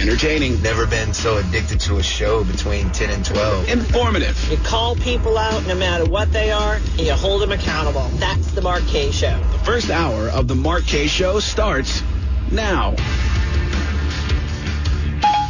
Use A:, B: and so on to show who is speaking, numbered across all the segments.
A: Entertaining. Never been so addicted to a show between 10 and 12.
B: Informative.
C: You call people out no matter what they are, and you hold them accountable. That's the Mark Kaye Show.
B: The first hour of the Mark Kaye Show starts now.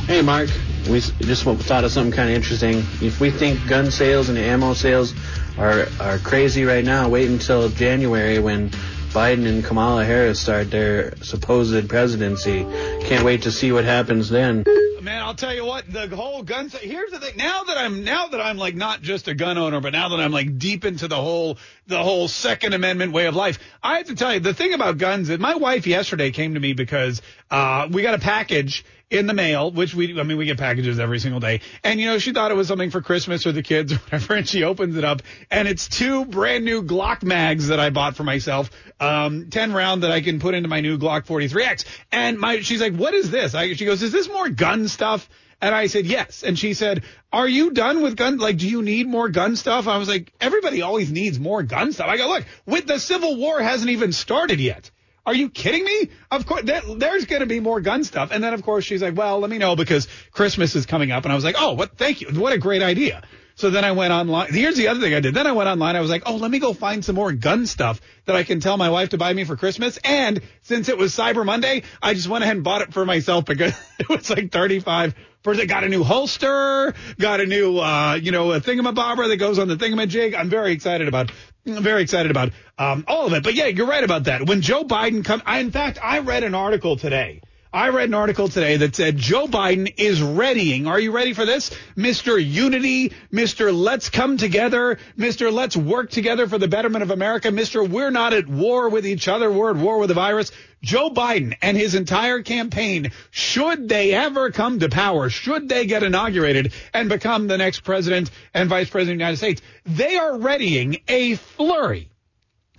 D: Hey, Mark. We just thought of something kind of interesting. If we think gun sales and ammo sales are are crazy right now, wait until January when Biden and Kamala Harris start their supposed presidency. Can't wait to see what happens then.
E: Man, I'll tell you what, the whole gun here's the thing. Now that I'm now that I'm like not just a gun owner, but now that I'm like deep into the whole the whole second amendment way of life, I have to tell you the thing about guns is my wife yesterday came to me because uh we got a package in the mail, which we, I mean, we get packages every single day. And, you know, she thought it was something for Christmas or the kids or whatever. And she opens it up and it's two brand new Glock mags that I bought for myself. Um, 10 round that I can put into my new Glock 43X. And my, she's like, what is this? I, she goes, is this more gun stuff? And I said, yes. And she said, are you done with gun? Like, do you need more gun stuff? I was like, everybody always needs more gun stuff. I go, look, with the Civil War hasn't even started yet. Are you kidding me? Of course, there, there's going to be more gun stuff. And then, of course, she's like, well, let me know because Christmas is coming up. And I was like, oh, what? Thank you. What a great idea. So then I went online. Here's the other thing I did. Then I went online. I was like, oh, let me go find some more gun stuff that I can tell my wife to buy me for Christmas. And since it was Cyber Monday, I just went ahead and bought it for myself because it was like 35 First, I got a new holster, got a new, uh, you know, a thingamabobber that goes on the thingamajig. I'm very excited about, I'm very excited about, um, all of it. But yeah, you're right about that. When Joe Biden come, in fact, I read an article today. I read an article today that said Joe Biden is readying. Are you ready for this? Mr. Unity, Mr. Let's come together, Mr. Let's work together for the betterment of America, Mr. We're not at war with each other, we're at war with the virus. Joe Biden and his entire campaign, should they ever come to power, should they get inaugurated and become the next president and vice president of the United States, they are readying a flurry,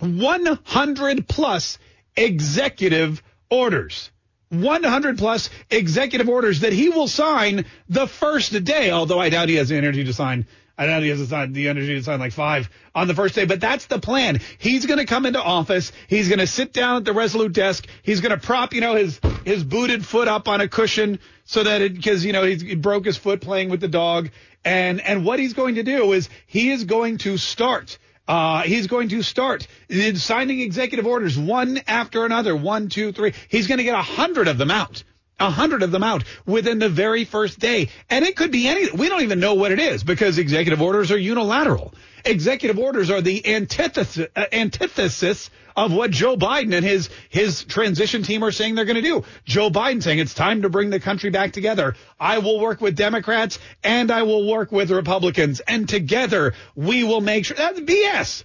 E: 100 plus executive orders. 100 plus executive orders that he will sign the first day, although I doubt he has the energy to sign. I doubt he has the energy to sign like five on the first day, but that's the plan. He's going to come into office. He's going to sit down at the Resolute desk. He's going to prop, you know, his, his booted foot up on a cushion so that it, cause, you know, he broke his foot playing with the dog. And, and what he's going to do is he is going to start uh, he's going to start signing executive orders one after another. One, two, three. He's going to get a hundred of them out. A hundred of them out within the very first day. And it could be any, we don't even know what it is because executive orders are unilateral. Executive orders are the antithesis, uh, antithesis of what Joe Biden and his his transition team are saying they're going to do. Joe Biden saying it's time to bring the country back together. I will work with Democrats and I will work with Republicans and together we will make sure that's BS.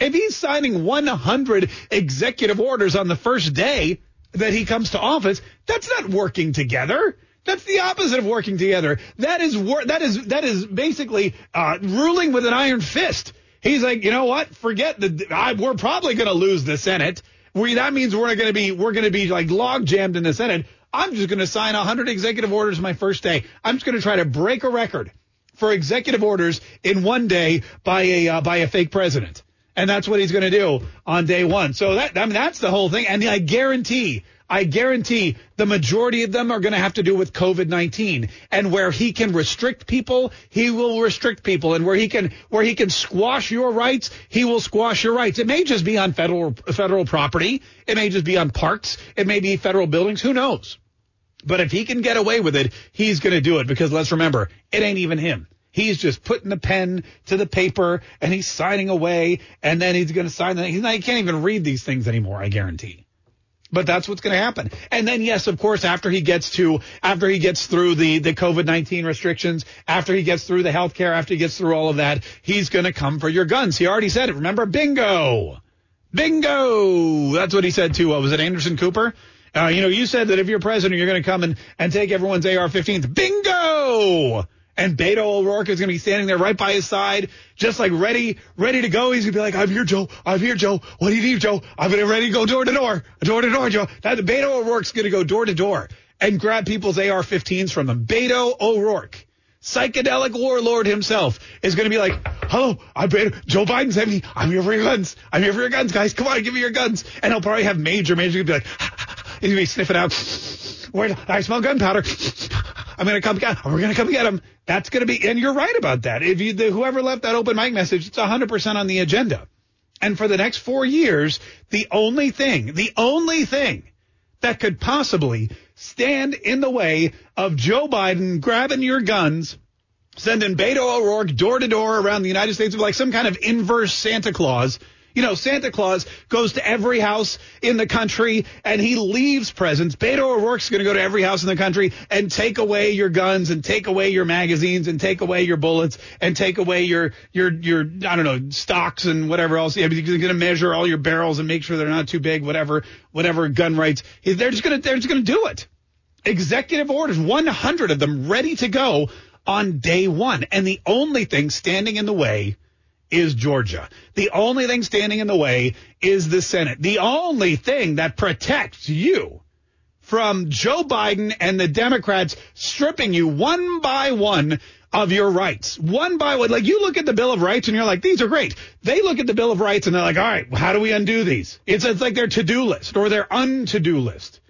E: If he's signing 100 executive orders on the first day that he comes to office, that's not working together. That's the opposite of working together. That is wor- that is that is basically uh, ruling with an iron fist. He's like, you know what? Forget the. I, we're probably going to lose the Senate. We, that means we're going to be we're going to be like log jammed in the Senate. I'm just going to sign 100 executive orders my first day. I'm just going to try to break a record for executive orders in one day by a uh, by a fake president, and that's what he's going to do on day one. So that I mean that's the whole thing, and I guarantee I guarantee the majority of them are going to have to do with COVID-19 and where he can restrict people, he will restrict people and where he can, where he can squash your rights, he will squash your rights. It may just be on federal, federal property. It may just be on parks. It may be federal buildings. Who knows? But if he can get away with it, he's going to do it because let's remember, it ain't even him. He's just putting the pen to the paper and he's signing away and then he's going to sign. He's not, he can't even read these things anymore. I guarantee. But that's what's going to happen. And then, yes, of course, after he gets to, after he gets through the, the COVID-19 restrictions, after he gets through the health care, after he gets through all of that, he's going to come for your guns. He already said it. Remember, bingo. Bingo. That's what he said to, uh, was it Anderson Cooper? Uh, you know, you said that if you're president, you're going to come and, and take everyone's AR-15s. Bingo! And Beto O'Rourke is going to be standing there right by his side, just like ready, ready to go. He's going to be like, I'm here, Joe. I'm here, Joe. What do you need, Joe? I'm going to ready to go door to door, door to door, Joe. Now, Beto O'Rourke's going to go door to door and grab people's AR-15s from them. Beto O'Rourke psychedelic warlord himself is going to be like, hello, I'm Beto. Joe Biden's me. I'm here for your guns. I'm here for your guns, guys. Come on, give me your guns. And he'll probably have Major. Major to be like, he's going to be sniffing out. Where I smell gunpowder. I'm going to come get. him. We're going to come get him. That's going to be. And you're right about that. If you, the, whoever left that open mic message, it's 100 percent on the agenda. And for the next four years, the only thing, the only thing that could possibly stand in the way of Joe Biden grabbing your guns, sending Beto O'Rourke door to door around the United States like some kind of inverse Santa Claus you know, Santa Claus goes to every house in the country and he leaves presents. Beto O'Rourke's going to go to every house in the country and take away your guns and take away your magazines and take away your bullets and take away your, your, your, I don't know, stocks and whatever else. Yeah, he's going to measure all your barrels and make sure they're not too big, whatever, whatever gun rights. They're just going to, they're just going to do it. Executive orders, 100 of them ready to go on day one. And the only thing standing in the way is Georgia. The only thing standing in the way is the Senate. The only thing that protects you from Joe Biden and the Democrats stripping you one by one of your rights. One by one. Like you look at the Bill of Rights and you're like, these are great. They look at the Bill of Rights and they're like, all right, how do we undo these? It's, it's like their to-do list or their un-to-do list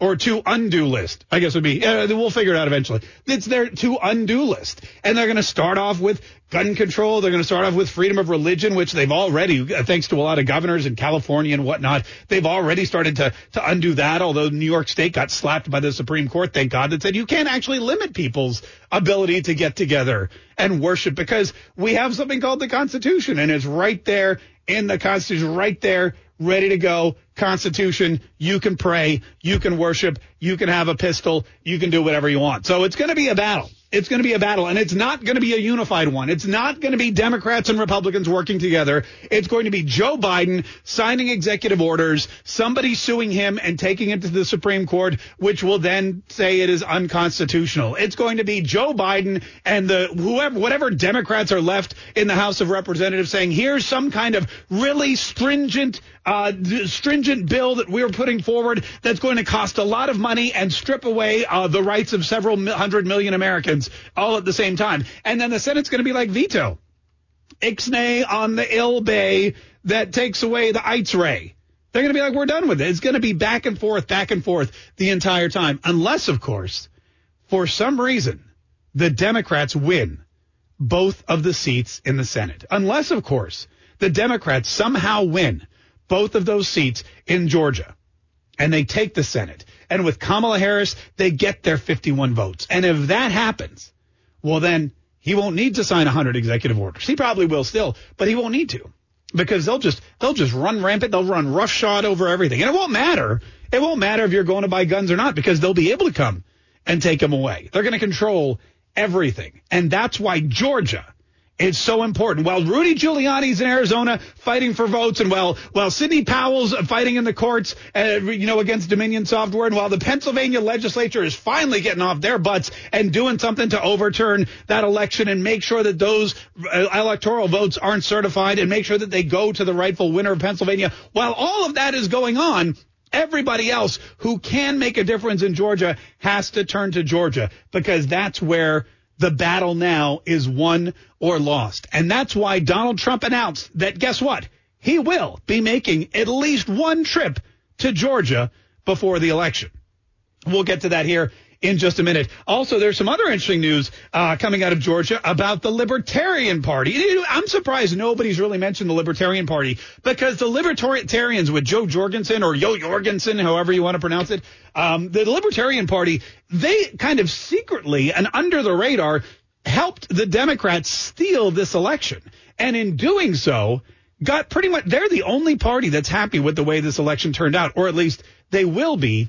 E: or to undo list, I guess would be. Uh, we'll figure it out eventually. It's their to undo list. And they're going to start off with gun control. They're going to start off with freedom of religion, which they've already, uh, thanks to a lot of governors in California and whatnot, they've already started to, to undo that. Although New York State got slapped by the Supreme Court, thank God, that said you can't actually limit people's ability to get together and worship because we have something called the Constitution and it's right there in the Constitution, right there ready to go. Constitution, you can pray, you can worship, you can have a pistol, you can do whatever you want. So it's going to be a battle. It's going to be a battle, and it's not going to be a unified one. It's not going to be Democrats and Republicans working together. It's going to be Joe Biden signing executive orders, somebody suing him and taking it to the Supreme Court, which will then say it is unconstitutional. It's going to be Joe Biden and the whoever, whatever Democrats are left in the House of Representatives saying, here's some kind of really stringent, uh, stringent bill that we're putting forward that's going to cost a lot of money and strip away uh, the rights of several hundred million Americans all at the same time. And then the Senate's going to be like veto. Ixnay on the ill bay that takes away the Ites ray. They're going to be like, we're done with it. It's going to be back and forth, back and forth the entire time. Unless, of course, for some reason, the Democrats win both of the seats in the Senate. Unless, of course, the Democrats somehow win both of those seats in Georgia and they take the Senate. And with Kamala Harris, they get their 51 votes. And if that happens, well, then he won't need to sign 100 executive orders. He probably will still, but he won't need to because they'll just they'll just run rampant. They'll run roughshod over everything, and it won't matter. It won't matter if you're going to buy guns or not because they'll be able to come and take them away. They're going to control everything, and that's why Georgia it's so important. While Rudy Giuliani's in Arizona fighting for votes, and while while Sidney Powell's fighting in the courts, uh, you know, against Dominion Software, and while the Pennsylvania legislature is finally getting off their butts and doing something to overturn that election and make sure that those uh, electoral votes aren't certified and make sure that they go to the rightful winner of Pennsylvania, while all of that is going on, Everybody else who can make a difference in Georgia has to turn to Georgia because that's where the battle now is won or lost. And that's why Donald Trump announced that guess what? He will be making at least one trip to Georgia before the election. We'll get to that here in just a minute. Also, there's some other interesting news uh, coming out of Georgia about the Libertarian Party. I'm surprised nobody's really mentioned the Libertarian Party because the Libertarians with Jo Jorgensen or Yo Jorgensen, however you want to pronounce it, um, the Libertarian Party, they kind of secretly and under the radar helped the Democrats steal this election. And in doing so, got pretty much, they're the only party that's happy with the way this election turned out, or at least they will be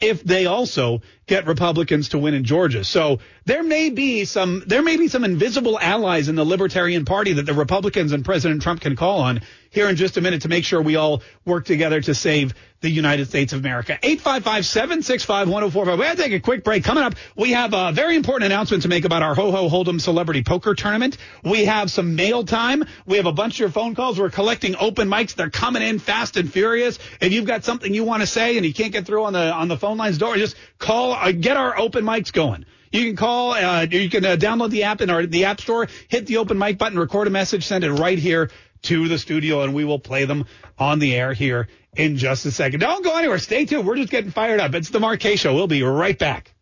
E: if they also get Republicans to win in Georgia. So there may be some there may be some invisible allies in the Libertarian Party that the Republicans and President Trump can call on here in just a minute to make sure we all work together to save the United States of America. 855-765-1045. We have to take a quick break. Coming up, we have a very important announcement to make about our Ho Ho Hold'em Celebrity Poker Tournament. We have some mail time. We have a bunch of your phone calls. We're collecting open mics. They're coming in fast and furious. If you've got something you want to say and you can't get through on the on the phone lines door, just call. Uh, get our open mics going. You can call, uh, you can uh, download the app in our the app store, hit the open mic button, record a message, send it right here to the studio, and we will play them on the air here in just a second. Don't go anywhere. Stay tuned. We're just getting fired up. It's the Kaye Show. We'll be right back.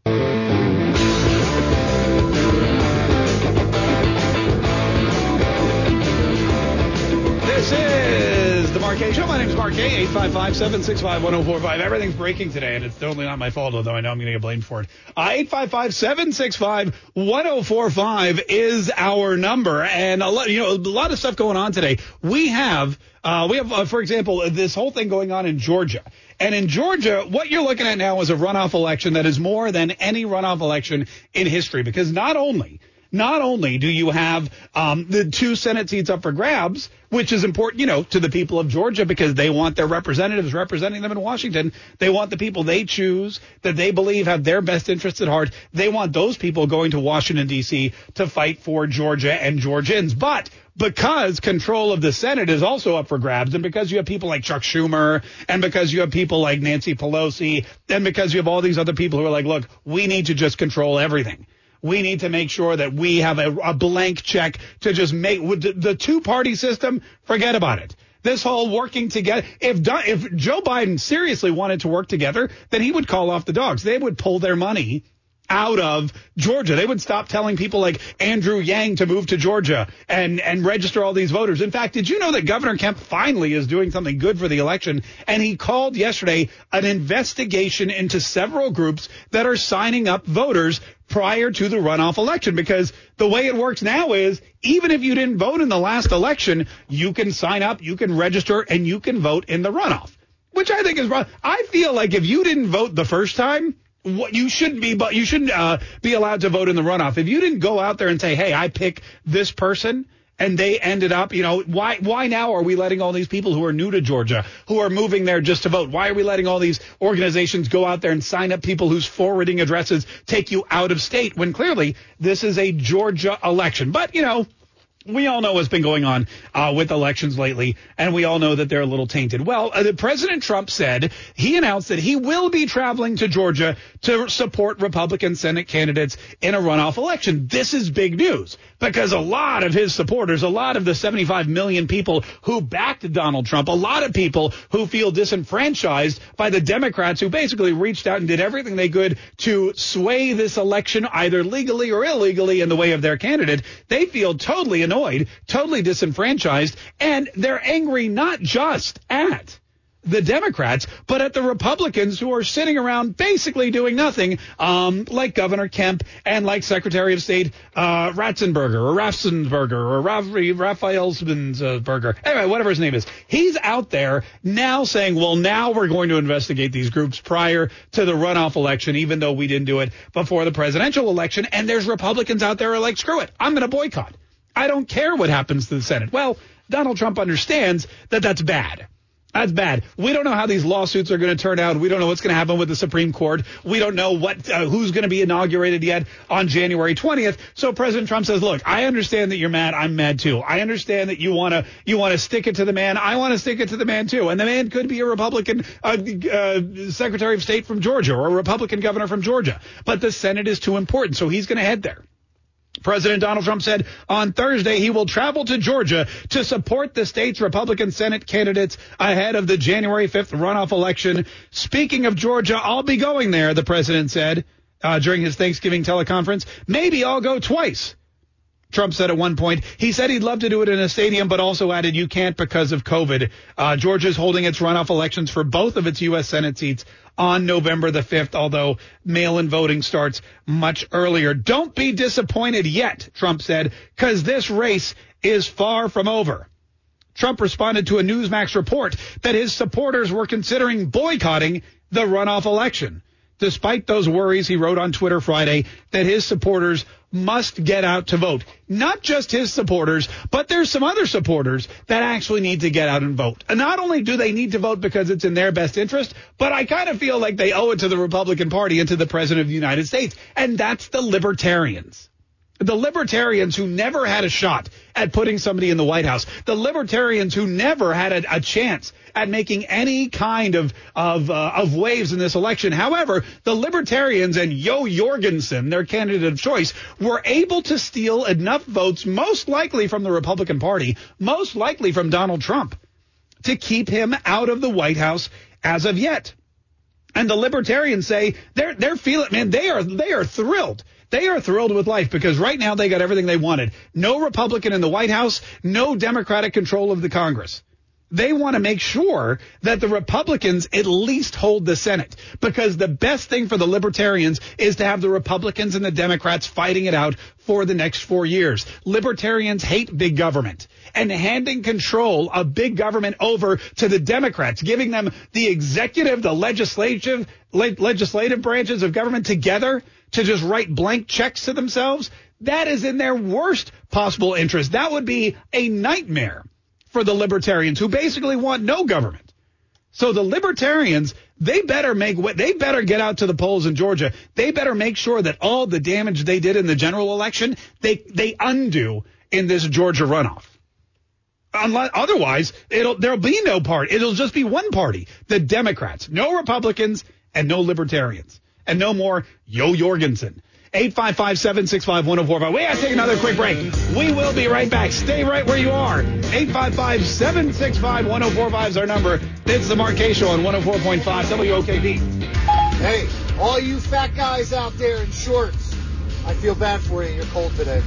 E: The Show. My name is Mark Kaye, 855-765-1045. Everything's breaking today, and it's totally not my fault, although I know I'm going to get blamed for it. Uh, 855-765-1045 is our number, and a lot, you know, a lot of stuff going on today. We have, uh, we have, uh, for example, this whole thing going on in Georgia. And in Georgia, what you're looking at now is a runoff election that is more than any runoff election in history, because not only not only do you have um, the two Senate seats up for grabs, which is important, you know, to the people of Georgia because they want their representatives representing them in Washington. They want the people they choose that they believe have their best interests at heart. They want those people going to Washington, D.C. to fight for Georgia and Georgians. But because control of the Senate is also up for grabs, and because you have people like Chuck Schumer, and because you have people like Nancy Pelosi, and because you have all these other people who are like, look, we need to just control everything. We need to make sure that we have a, a blank check to just make the, two party system. Forget about it. This whole working together. If if Joe Biden seriously wanted to work together, then he would call off the dogs. They would pull their money out of Georgia. They would stop telling people like Andrew Yang to move to Georgia and, and register all these voters. In fact, did you know that Governor Kemp finally is doing something good for the election? And he called yesterday an investigation into several groups that are signing up voters prior to the runoff election because the way it works now is even if you didn't vote in the last election, you can sign up, you can register, and you can vote in the runoff, which I think is wrong. I feel like if you didn't vote the first time, what you shouldn't be, but you shouldn't uh, be allowed to vote in the runoff. If you didn't go out there and say, "Hey, I pick this person," and they ended up, you know, why why now are we letting all these people who are new to Georgia, who are moving there just to vote? Why are we letting all these organizations go out there and sign up people whose forwarding addresses take you out of state when clearly this is a Georgia election? But, you know, we all know what's been going on uh, with elections lately, and we all know that they're a little tainted. Well, uh, President Trump said he announced that he will be traveling to Georgia to support Republican Senate candidates in a runoff election. This is big news because a lot of his supporters, a lot of the 75 million people who backed Donald Trump, a lot of people who feel disenfranchised by the Democrats who basically reached out and did everything they could to sway this election either legally or illegally in the way of their candidate, they feel totally annoyed, totally disenfranchised, and they're angry not just at the Democrats, but at the Republicans who are sitting around basically doing nothing, um, like Governor Kemp and like Secretary of State uh, Ratzenberger or Raffensberger or Raphael Raphaelsberger. Anyway, whatever his name is. He's out there now saying, well, now we're going to investigate these groups prior to the runoff election, even though we didn't do it before the presidential election. And there's Republicans out there are like, screw it, I'm going to boycott. I don't care what happens to the Senate. Well, Donald Trump understands that that's bad. That's bad. We don't know how these lawsuits are going to turn out. We don't know what's going to happen with the Supreme Court. We don't know what uh, who's going to be inaugurated yet on January 20th. So President Trump says, "Look, I understand that you're mad. I'm mad too. I understand that you want to you want to stick it to the man. I want to stick it to the man too. And the man could be a Republican uh, uh, Secretary of State from Georgia or a Republican governor from Georgia. But the Senate is too important, so he's going to head there." President Donald Trump said on Thursday he will travel to Georgia to support the state's Republican Senate candidates ahead of the January 5th runoff election. Speaking of Georgia, I'll be going there, the president said uh, during his Thanksgiving teleconference. Maybe I'll go twice. Trump said at one point. He said he'd love to do it in a stadium, but also added you can't because of COVID. Uh, Georgia's holding its runoff elections for both of its U.S. Senate seats on November the 5th, although mail-in voting starts much earlier. Don't be disappointed yet, Trump said, because this race is far from over. Trump responded to a Newsmax report that his supporters were considering boycotting the runoff election. Despite those worries he wrote on Twitter Friday, that his supporters must get out to vote. Not just his supporters, but there's some other supporters that actually need to get out and vote. And not only do they need to vote because it's in their best interest, but I kind of feel like they owe it to the Republican Party and to the President of the United States. And that's the libertarians the libertarians who never had a shot at putting somebody in the White House, the libertarians who never had a, a chance at making any kind of of uh, of waves in this election. However, the libertarians and Jo Jorgensen, their candidate of choice, were able to steal enough votes, most likely from the Republican Party, most likely from Donald Trump, to keep him out of the White House as of yet. And the libertarians say they're they're feeling man, they are they are thrilled they are thrilled with life because right now they got everything they wanted. No Republican in the White House, no Democratic control of the Congress. They want to make sure that the Republicans at least hold the Senate because the best thing for the libertarians is to have the Republicans and the Democrats fighting it out for the next four years. Libertarians hate big government and handing control of big government over to the Democrats, giving them the executive, the legislative, le- legislative branches of government together to just write blank checks to themselves, that is in their worst possible interest. That would be a nightmare for the libertarians who basically want no government. So the libertarians, they better make they better get out to the polls in Georgia. They better make sure that all the damage they did in the general election, they they undo in this Georgia runoff. Unless, otherwise, it'll there'll be no party. It'll just be one party, the Democrats, no Republicans and no libertarians and no more Yo Jorgensen. 855-765-1045. We got to take another quick break. We will be right back. Stay right where you are. 855-765-1045 is our number. It's the Mark Kaye Show on 104.5 WOKV.
F: Hey, all you fat guys out there in shorts, I feel bad for you. You're cold today.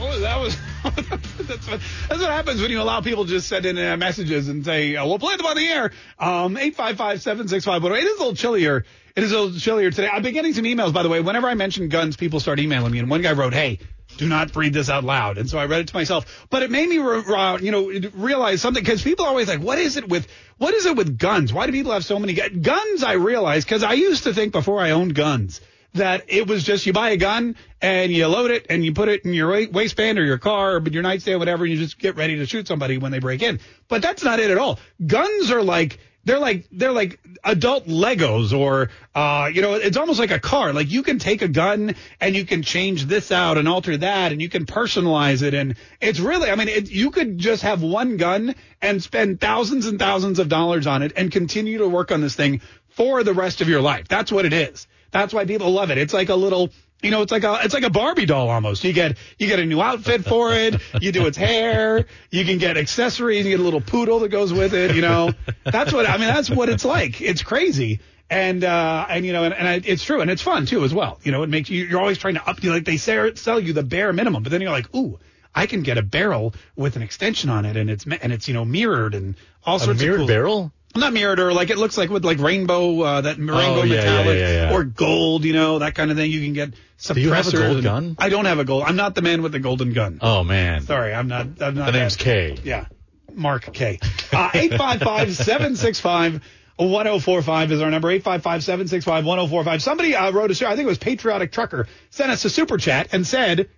E: Oh, that was... that's, what, that's what happens when you allow people to just send in uh, messages and say, uh, we'll play them on the air. Um, 855-765. It is a little chillier it is a little chillier today. I've been getting some emails, by the way. Whenever I mention guns, people start emailing me. And one guy wrote, "Hey, do not read this out loud." And so I read it to myself. But it made me, re- you know, realize something because people are always like, "What is it with what is it with guns? Why do people have so many guns?" Guns, I realize because I used to think before I owned guns that it was just you buy a gun and you load it and you put it in your waistband or your car or your nightstand, whatever, and you just get ready to shoot somebody when they break in. But that's not it at all. Guns are like they're like they're like adult Legos or uh you know it's almost like a car like you can take a gun and you can change this out and alter that and you can personalize it and it's really I mean it, you could just have one gun and spend thousands and thousands of dollars on it and continue to work on this thing for the rest of your life that's what it is that's why people love it it's like a little you know, it's like a it's like a Barbie doll almost. You get you get a new outfit for it. You do its hair. You can get accessories. You get a little poodle that goes with it. You know, that's what I mean. That's what it's like. It's crazy. And uh and you know and, and I, it's true and it's fun too as well. You know, it makes you you're always trying to up you like they say, sell you the bare minimum, but then you're like, ooh, I can get a barrel with an extension on it and it's and it's you know mirrored and all sorts
G: a mirrored
E: of cool,
G: barrel
E: not mirrored or like it looks like with like rainbow uh, that rainbow
G: oh, yeah,
E: metallic
G: yeah, yeah,
E: or gold, you know, that kind of thing. You can get suppressors.
G: Do you have a gold gun?
E: I don't have a gold. I'm not the man with the golden gun.
G: Oh man.
E: Sorry, I'm not. I'm not
G: the name's
E: that.
G: K.
E: Yeah, Mark Kaye. Uh, eight five five seven six five. 1045 is our number, 855-765-1045. Somebody uh, wrote us, I think it was Patriotic Trucker, sent us a super chat and said,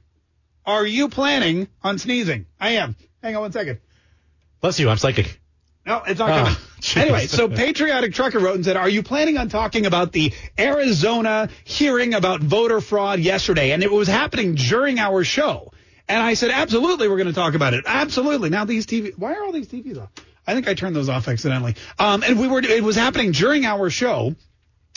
E: are you planning on sneezing? I am. Hang on one second.
G: Bless you, I'm psychic.
E: No, it's not coming. Oh, anyway, so Patriotic Trucker wrote and said, Are you planning on talking about the Arizona hearing about voter fraud yesterday? And it was happening during our show. And I said, Absolutely, we're going to talk about it. Absolutely. Now, these TV, why are all these TVs off? I think I turned those off accidentally. Um, and we were, it was happening during our show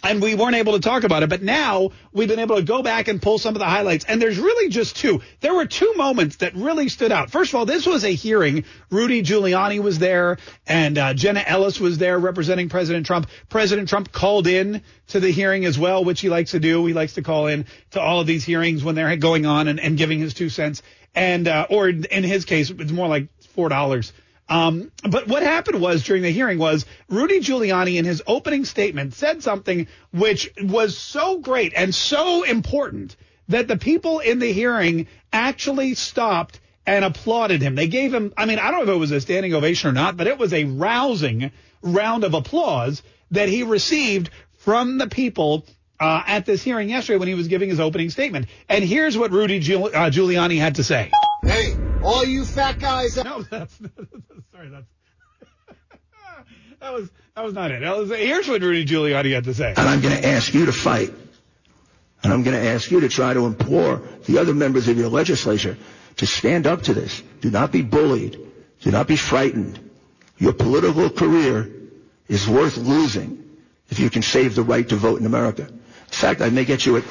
E: and we weren't able to talk about it. But now we've been able to go back and pull some of the highlights. And there's really just two. There were two moments that really stood out. First of all, this was a hearing. Rudy Giuliani was there, and uh, Jenna Ellis was there representing President Trump. President Trump called in to the hearing as well, which he likes to do. He likes to call in to all of these hearings when they're going on and, and giving his two cents. And uh, or in his case, it's more like four dollars um, but what happened was during the hearing was Rudy Giuliani in his opening statement said something which was so great and so important that the people in the hearing actually stopped and applauded him. They gave him, I mean, I don't know if it was a standing ovation or not, but it was a rousing round of applause that he received from the people uh, at this hearing yesterday when he was giving his opening statement. And here's what Rudy Giul- uh, Giuliani had to say.
F: Hey, all you fat guys.
E: No, that's sorry. That's that was that was not it. That was, here's what Rudy Giuliani had to say.
H: And I'm going to ask you to fight. And I'm going to ask you to try to implore the other members of your legislature to stand up to this. Do not be bullied. Do not be frightened. Your political career is worth losing if you can save the right to vote in America. In fact, I may get you a,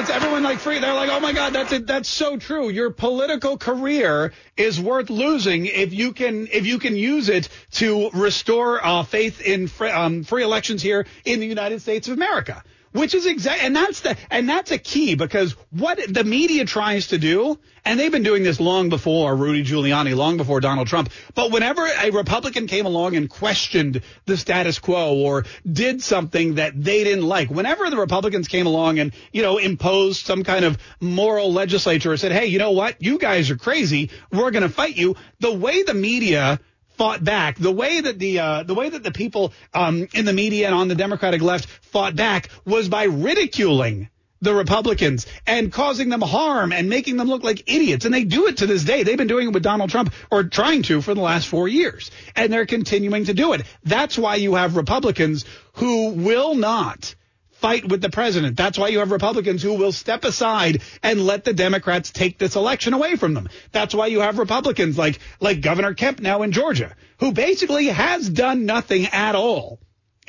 E: that's everyone like free. They're like, oh my god, that's it. That's so true. Your political career is worth losing if you can if you can use it to restore uh, faith in free, um, free elections here in the United States of America. Which is exact, and that's the, and that's a key because what the media tries to do, and they've been doing this long before Rudy Giuliani, long before Donald Trump. But whenever a Republican came along and questioned the status quo or did something that they didn't like, whenever the Republicans came along and, you know, imposed some kind of moral legislature or said, hey, you know what? You guys are crazy. We're going to fight you. The way the media fought back. The way that the uh, the way that the people um, in the media and on the Democratic left fought back was by ridiculing the Republicans and causing them harm and making them look like idiots. And they do it to this day. They've been doing it with Donald Trump or trying to for the last four years. And they're continuing to do it. That's why you have Republicans who will not fight with the president. That's why you have Republicans who will step aside and let the Democrats take this election away from them. That's why you have Republicans like like Governor Kemp now in Georgia, who basically has done nothing at all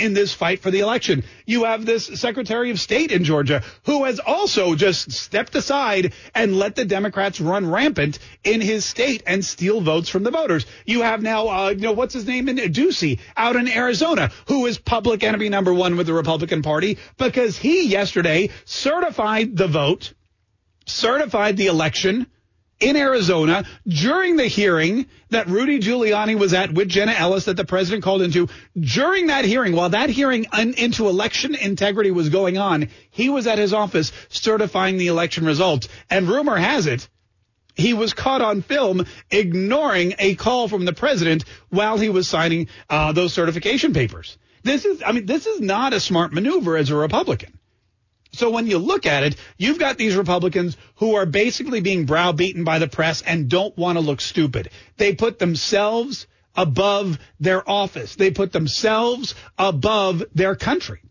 E: in this fight for the election. You have this Secretary of State in Georgia who has also just stepped aside and let the Democrats run rampant in his state and steal votes from the voters. You have now, uh, you know, what's his name in Ducey out in Arizona, who is public enemy number one with the Republican Party because he yesterday certified the vote, certified the election in Arizona during the hearing that Rudy Giuliani was at with Jenna Ellis that the president called into. During that hearing, while that hearing un- into election integrity was going on, he was at his office certifying the election results. And rumor has it, he was caught on film ignoring a call from the president while he was signing uh, those certification papers. This is, I mean, this is not a smart maneuver as a Republican. So when you look at it, you've got these Republicans who are basically being browbeaten by the press and don't want to look stupid. They put themselves above their office. They put themselves above their country.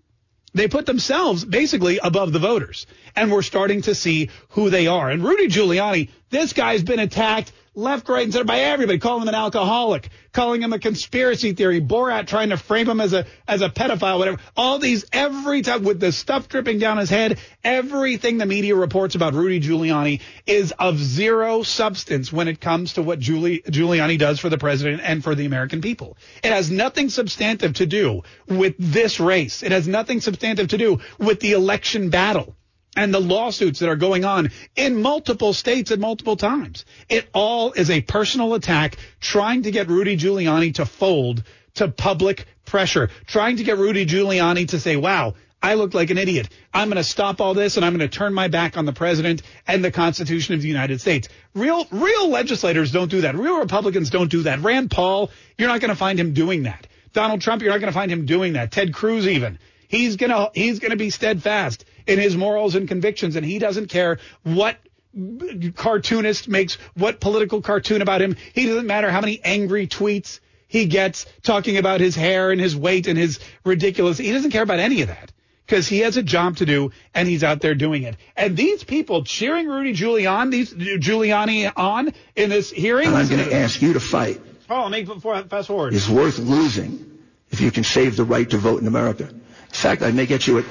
E: They put themselves basically above the voters. And we're starting to see who they are. And Rudy Giuliani, this guy's been attacked left, right, and center by everybody, calling him an alcoholic, calling him a conspiracy theory, Borat trying to frame him as a as a pedophile, whatever. All these every time with the stuff dripping down his head, everything the media reports about Rudy Giuliani is of zero substance when it comes to what Giuli, Giuliani does for the president and for the American people. It has nothing substantive to do with this race. It has nothing substantive to do with the election battle and the lawsuits that are going on in multiple states at multiple times. It all is a personal attack trying to get Rudy Giuliani to fold to public pressure, trying to get Rudy Giuliani to say, wow, I look like an idiot. I'm going to stop all this and I'm going to turn my back on the president and the Constitution of the United States. Real, real legislators don't do that. Real Republicans don't do that. Rand Paul, you're not going to find him doing that. Donald Trump, you're not going to find him doing that. Ted Cruz, even. He's going to, he's going to be steadfast in his morals and convictions, and he doesn't care what cartoonist makes what political cartoon about him. He doesn't matter how many angry tweets he gets talking about his hair and his weight and his ridiculous. He doesn't care about any of that because he has a job to do and he's out there doing it. And these people cheering Rudy Giuliani, these Giuliani on in this hearing.
H: And I'm going to ask you to fight.
E: Oh, make before fast forward.
H: Is worth losing if you can save the right to vote in America. In fact, I may get you a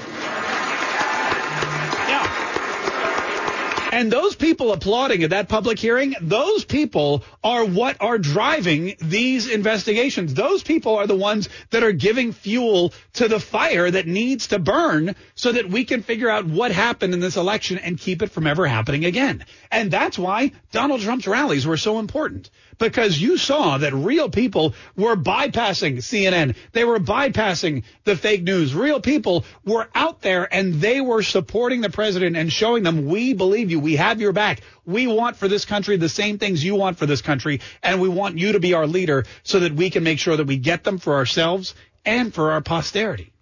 E: And those people applauding at that public hearing, those people are what are driving these investigations. Those people are the ones that are giving fuel to the fire that needs to burn so that we can figure out what happened in this election and keep it from ever happening again. And that's why Donald Trump's rallies were so important because you saw that real people were bypassing CNN. They were bypassing the fake news. Real people were out there and they were supporting the president and showing them we believe you. We have your back. We want for this country the same things you want for this country, and we want you to be our leader so that we can make sure that we get them for ourselves and for our posterity.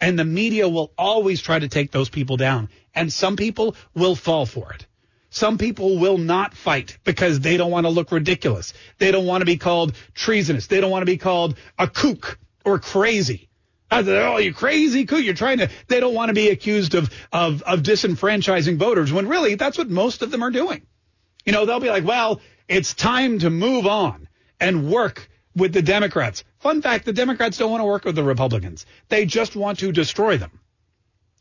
E: And the media will always try to take those people down. And some people will fall for it. Some people will not fight because they don't want to look ridiculous. They don't want to be called treasonous. They don't want to be called a kook or crazy. Uh, oh, you crazy kook. You're trying to, they don't want to be accused of, of, of disenfranchising voters when really that's what most of them are doing. You know, they'll be like, well, it's time to move on and work with the Democrats. Fun fact, the Democrats don't want to work with the Republicans. They just want to destroy them.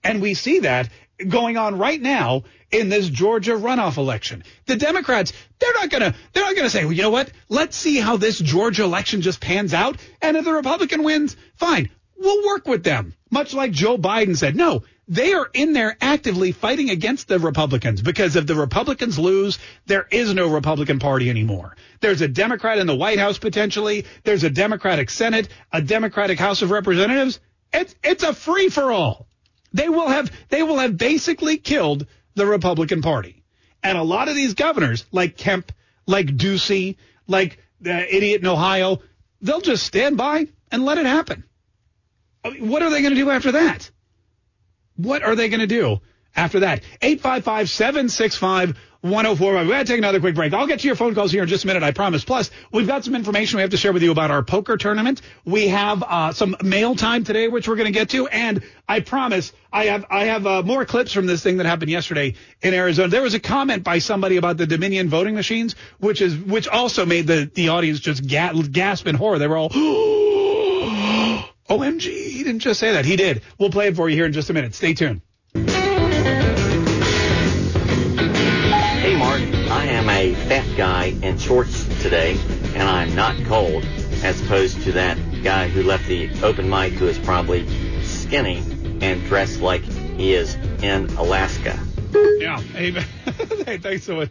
E: And we see that going on right now in this Georgia runoff election. The Democrats, they're not gonna, they're not gonna say, well, you know what? Let's see how this Georgia election just pans out. And if the Republican wins, fine. We'll work with them. Much like Joe Biden said. No, they are in there actively fighting against the Republicans because if the Republicans lose, there is no Republican Party anymore. There's a Democrat in the White House potentially. There's a Democratic Senate, a Democratic House of Representatives. It's, it's a free for all. They will have, they will have basically killed the Republican Party. And a lot of these governors, like Kemp, like Ducey, like the idiot in Ohio, they'll just stand by and let it happen. What are they going to do after that? What are they going to do after that? 855 765 1045. We got to take another quick break. I'll get to your phone calls here in just a minute, I promise. Plus, we've got some information we have to share with you about our poker tournament. We have uh, some mail time today, which we're going to get to, and I promise I have I have uh, more clips from this thing that happened yesterday in Arizona. There was a comment by somebody about the Dominion voting machines, which is which also made the the audience just ga- gasp in horror. They were all. OMG, he didn't just say that. He did. We'll play it for you here in just a minute. Stay tuned.
I: A fat guy in shorts today, and I'm not cold, as opposed to that guy who left the open mic who is probably skinny and dressed like he is in Alaska.
E: Yeah. Hey, hey, thanks so much.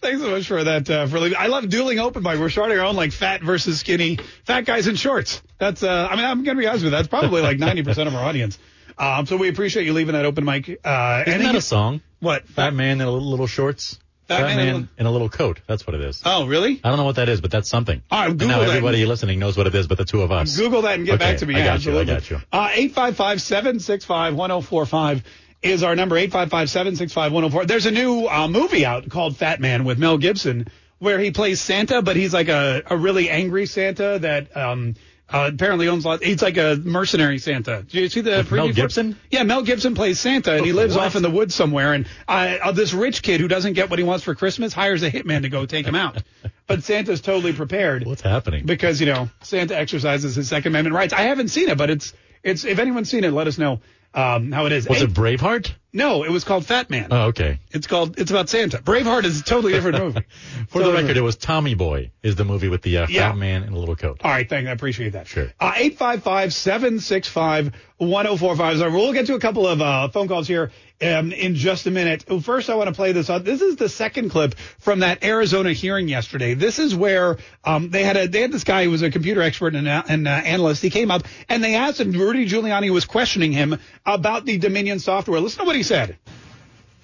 E: Thanks so much for that. Uh, for leaving. I love dueling open mic. We're starting our own like fat versus skinny, fat guys in shorts. That's. Uh, I mean, I'm gonna be honest with you. That's probably like 90 percent of our audience. Um, so we appreciate you leaving that open mic. Uh,
G: Isn't that a song?
E: What?
G: Fat man in a little, little shorts.
E: Fat
G: Fat,
E: man in a little-
G: in a little coat. That's what it is.
E: Oh, really?
G: I don't know what that is, but that's something.
E: All right, Google
G: now everybody listening knows what it is, but the two of us.
E: Google that and get
G: Okay,
E: back to me.
G: I got you. I got you.
E: Uh, 855-765-1045 is our number. 855-765-104. There's a new uh, movie out called Fat Man with Mel Gibson where he plays Santa, but he's like a, a really angry Santa that um, uh, apparently owns a lot. He's like a mercenary Santa. Did you see the
G: With Mel
E: preview for-
G: Gibson?
E: Yeah, Mel Gibson plays Santa, and he lives
G: What?
E: off in the woods somewhere. And uh, uh, this rich kid who doesn't get what he wants for Christmas hires a hitman to go take him out. but Santa's totally prepared
G: What's happening?
E: because you know Santa exercises his Second Amendment rights. I haven't seen it, but it's it's if anyone's seen it, let us know um, how it is.
G: Was
E: Hey,
G: it Braveheart?
E: no, it was called Fat Man.
G: Oh, okay.
E: It's called it's about Santa. Braveheart is a totally different movie.
G: For the
E: Totally
G: record, it was Tommy Boy is the movie with the uh,
E: Yeah.
G: fat man in a little coat.
E: All right, thank you. I appreciate that.
G: Sure.
E: Uh, 855-765-1045 we'll get to a couple of uh, phone calls here um, in just a minute. First, I want to play this. Uh, this is the second clip from that Arizona hearing yesterday. This is where um, they had a they had this guy who was a computer expert and, uh, and uh, analyst. He came up and they asked him. Rudy Giuliani was questioning him about the Dominion software. Listen to what he said.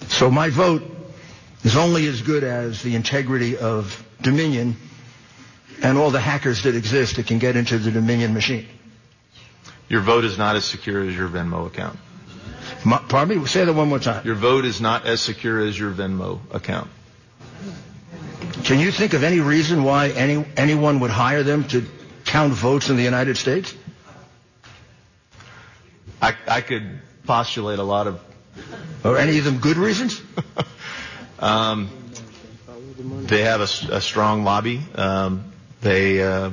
H: So my vote is only as good as the integrity of Dominion and all the hackers that exist that can get into the Dominion machine.
J: Your vote is not as secure as your Venmo account.
H: My, pardon me? Say that one more time.
J: Your vote is not as secure as your Venmo account.
H: Can you think of any reason why any, anyone would hire them to count votes in the United States?
J: I, I could postulate a lot of.
H: Or any of them good reasons?
J: Um, they have a strong lobby. Um, they uh,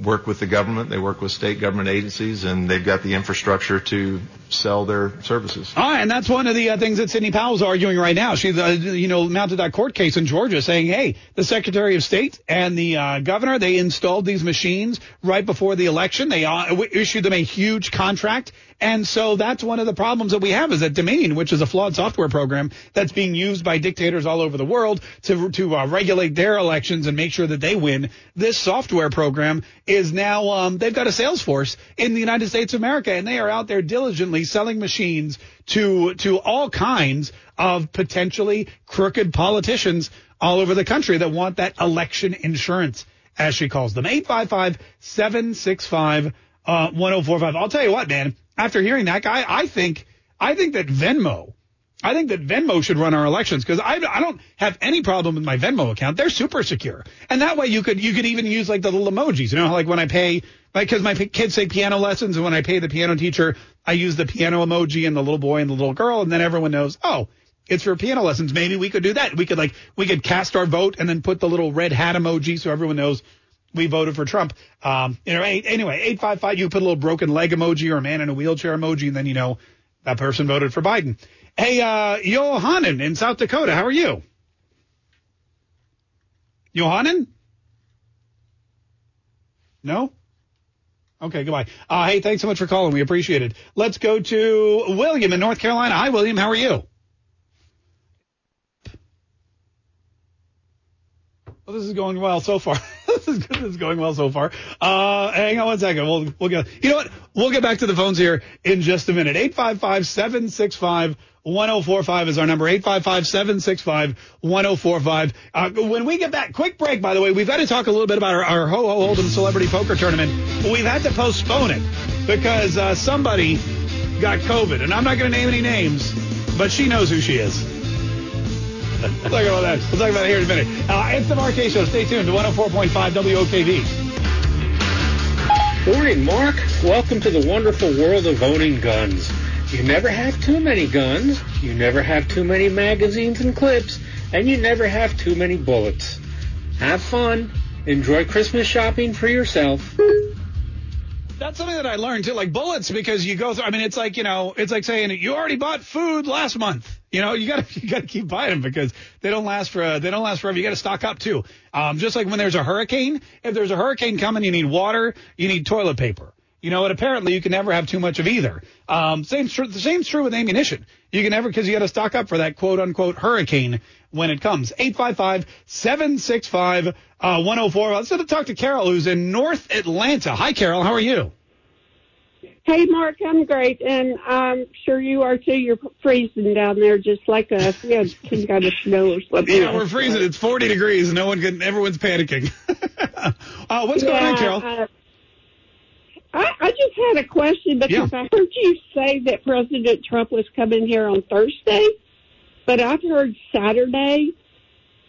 J: work with the government. They work with state government agencies, and they've got the infrastructure to sell their services.
E: All right, and that's one of the uh, things that Sidney Powell's arguing right now. She's, uh, you know, mounted that court case in Georgia saying, hey, the Secretary of State and the uh, governor, they installed these machines right before the election. They uh, issued them a huge contract. And so that's one of the problems that we have is that Dominion, which is a flawed software program that's being used by dictators all over the world to, to uh, regulate their elections and make sure that they win, this software program is now um, they've got a sales force in the United States of America, and they are out there diligently selling machines to to all kinds of potentially crooked politicians all over the country that want that election insurance, as she calls them. 855 765 1045. I'll tell you what, man, after hearing that guy, I think I think that Venmo I think that Venmo should run our elections because I, I don't have any problem with my Venmo account. They're super secure, and that way you could you could even use like the little emojis. You know, like when I pay, like because my kids take piano lessons, and when I pay the piano teacher, I use the piano emoji and the little boy and the little girl, and then everyone knows, oh, it's for piano lessons. Maybe we could do that. We could like we could cast our vote and then put the little red hat emoji so everyone knows we voted for Trump. Um, you know, anyway, eight five five. You put a little broken leg emoji or a man in a wheelchair emoji, and then you know that person voted for Biden. Hey, uh, Johanan in South Dakota, how are you? Johanan? No? Okay, goodbye. Uh, hey, thanks so much for calling. We appreciate it. Let's go to William in North Carolina. Hi, William. How are you? Well, this is going well so far. this is. This is going well so far. Uh, hang on one second. We'll, we'll get, you know what? We'll get back to the phones here in just a minute. 855-765 1045 is our number, 855-765-1045. Uh, when we get back, quick break, by the way, we've got to talk a little bit about our, our Ho Ho Hold'em Celebrity Poker Tournament. We've had to postpone it because uh, somebody got COVID, and I'm not going to name any names, but she knows who she is. We'll talk about that. We'll talk about it here in a minute. Uh, it's the Mark Kaye Show. Stay tuned to 104.5 WOKV.
K: Morning, Mark. Welcome to the wonderful world of owning guns. You never have too many guns, you never have too many magazines and clips, and you never have too many bullets. Have fun. Enjoy Christmas shopping for yourself.
E: That's something that I learned too, like bullets, because you go through. I mean, it's like you know, it's like saying you already bought food last month. You know, you gotta you gotta keep buying them because they don't last for uh, they don't last forever. You gotta stock up too. Um, just like when there's a hurricane, if there's a hurricane coming, you need water, you need toilet paper. You know, and apparently you can never have too much of either. Um, same, the same's true with ammunition. You can never, because you got to stock up for that quote unquote hurricane when it comes. 855-765-1045. Let's go to talk to Carol, who's in North Atlanta. Hi, Carol. How are you?
L: Hey, Mark, I'm great, and I'm sure you are too. You're freezing down there, just like us. We had some kind of snow or something.
E: Yeah, we're freezing. It's 40 degrees. No one can. Everyone's panicking. uh, what's
L: yeah,
E: going on, Carol?
L: Uh, I, I just had a question because
E: Yeah.
L: I heard you say that President Trump was coming here on Thursday, but I've heard Saturday,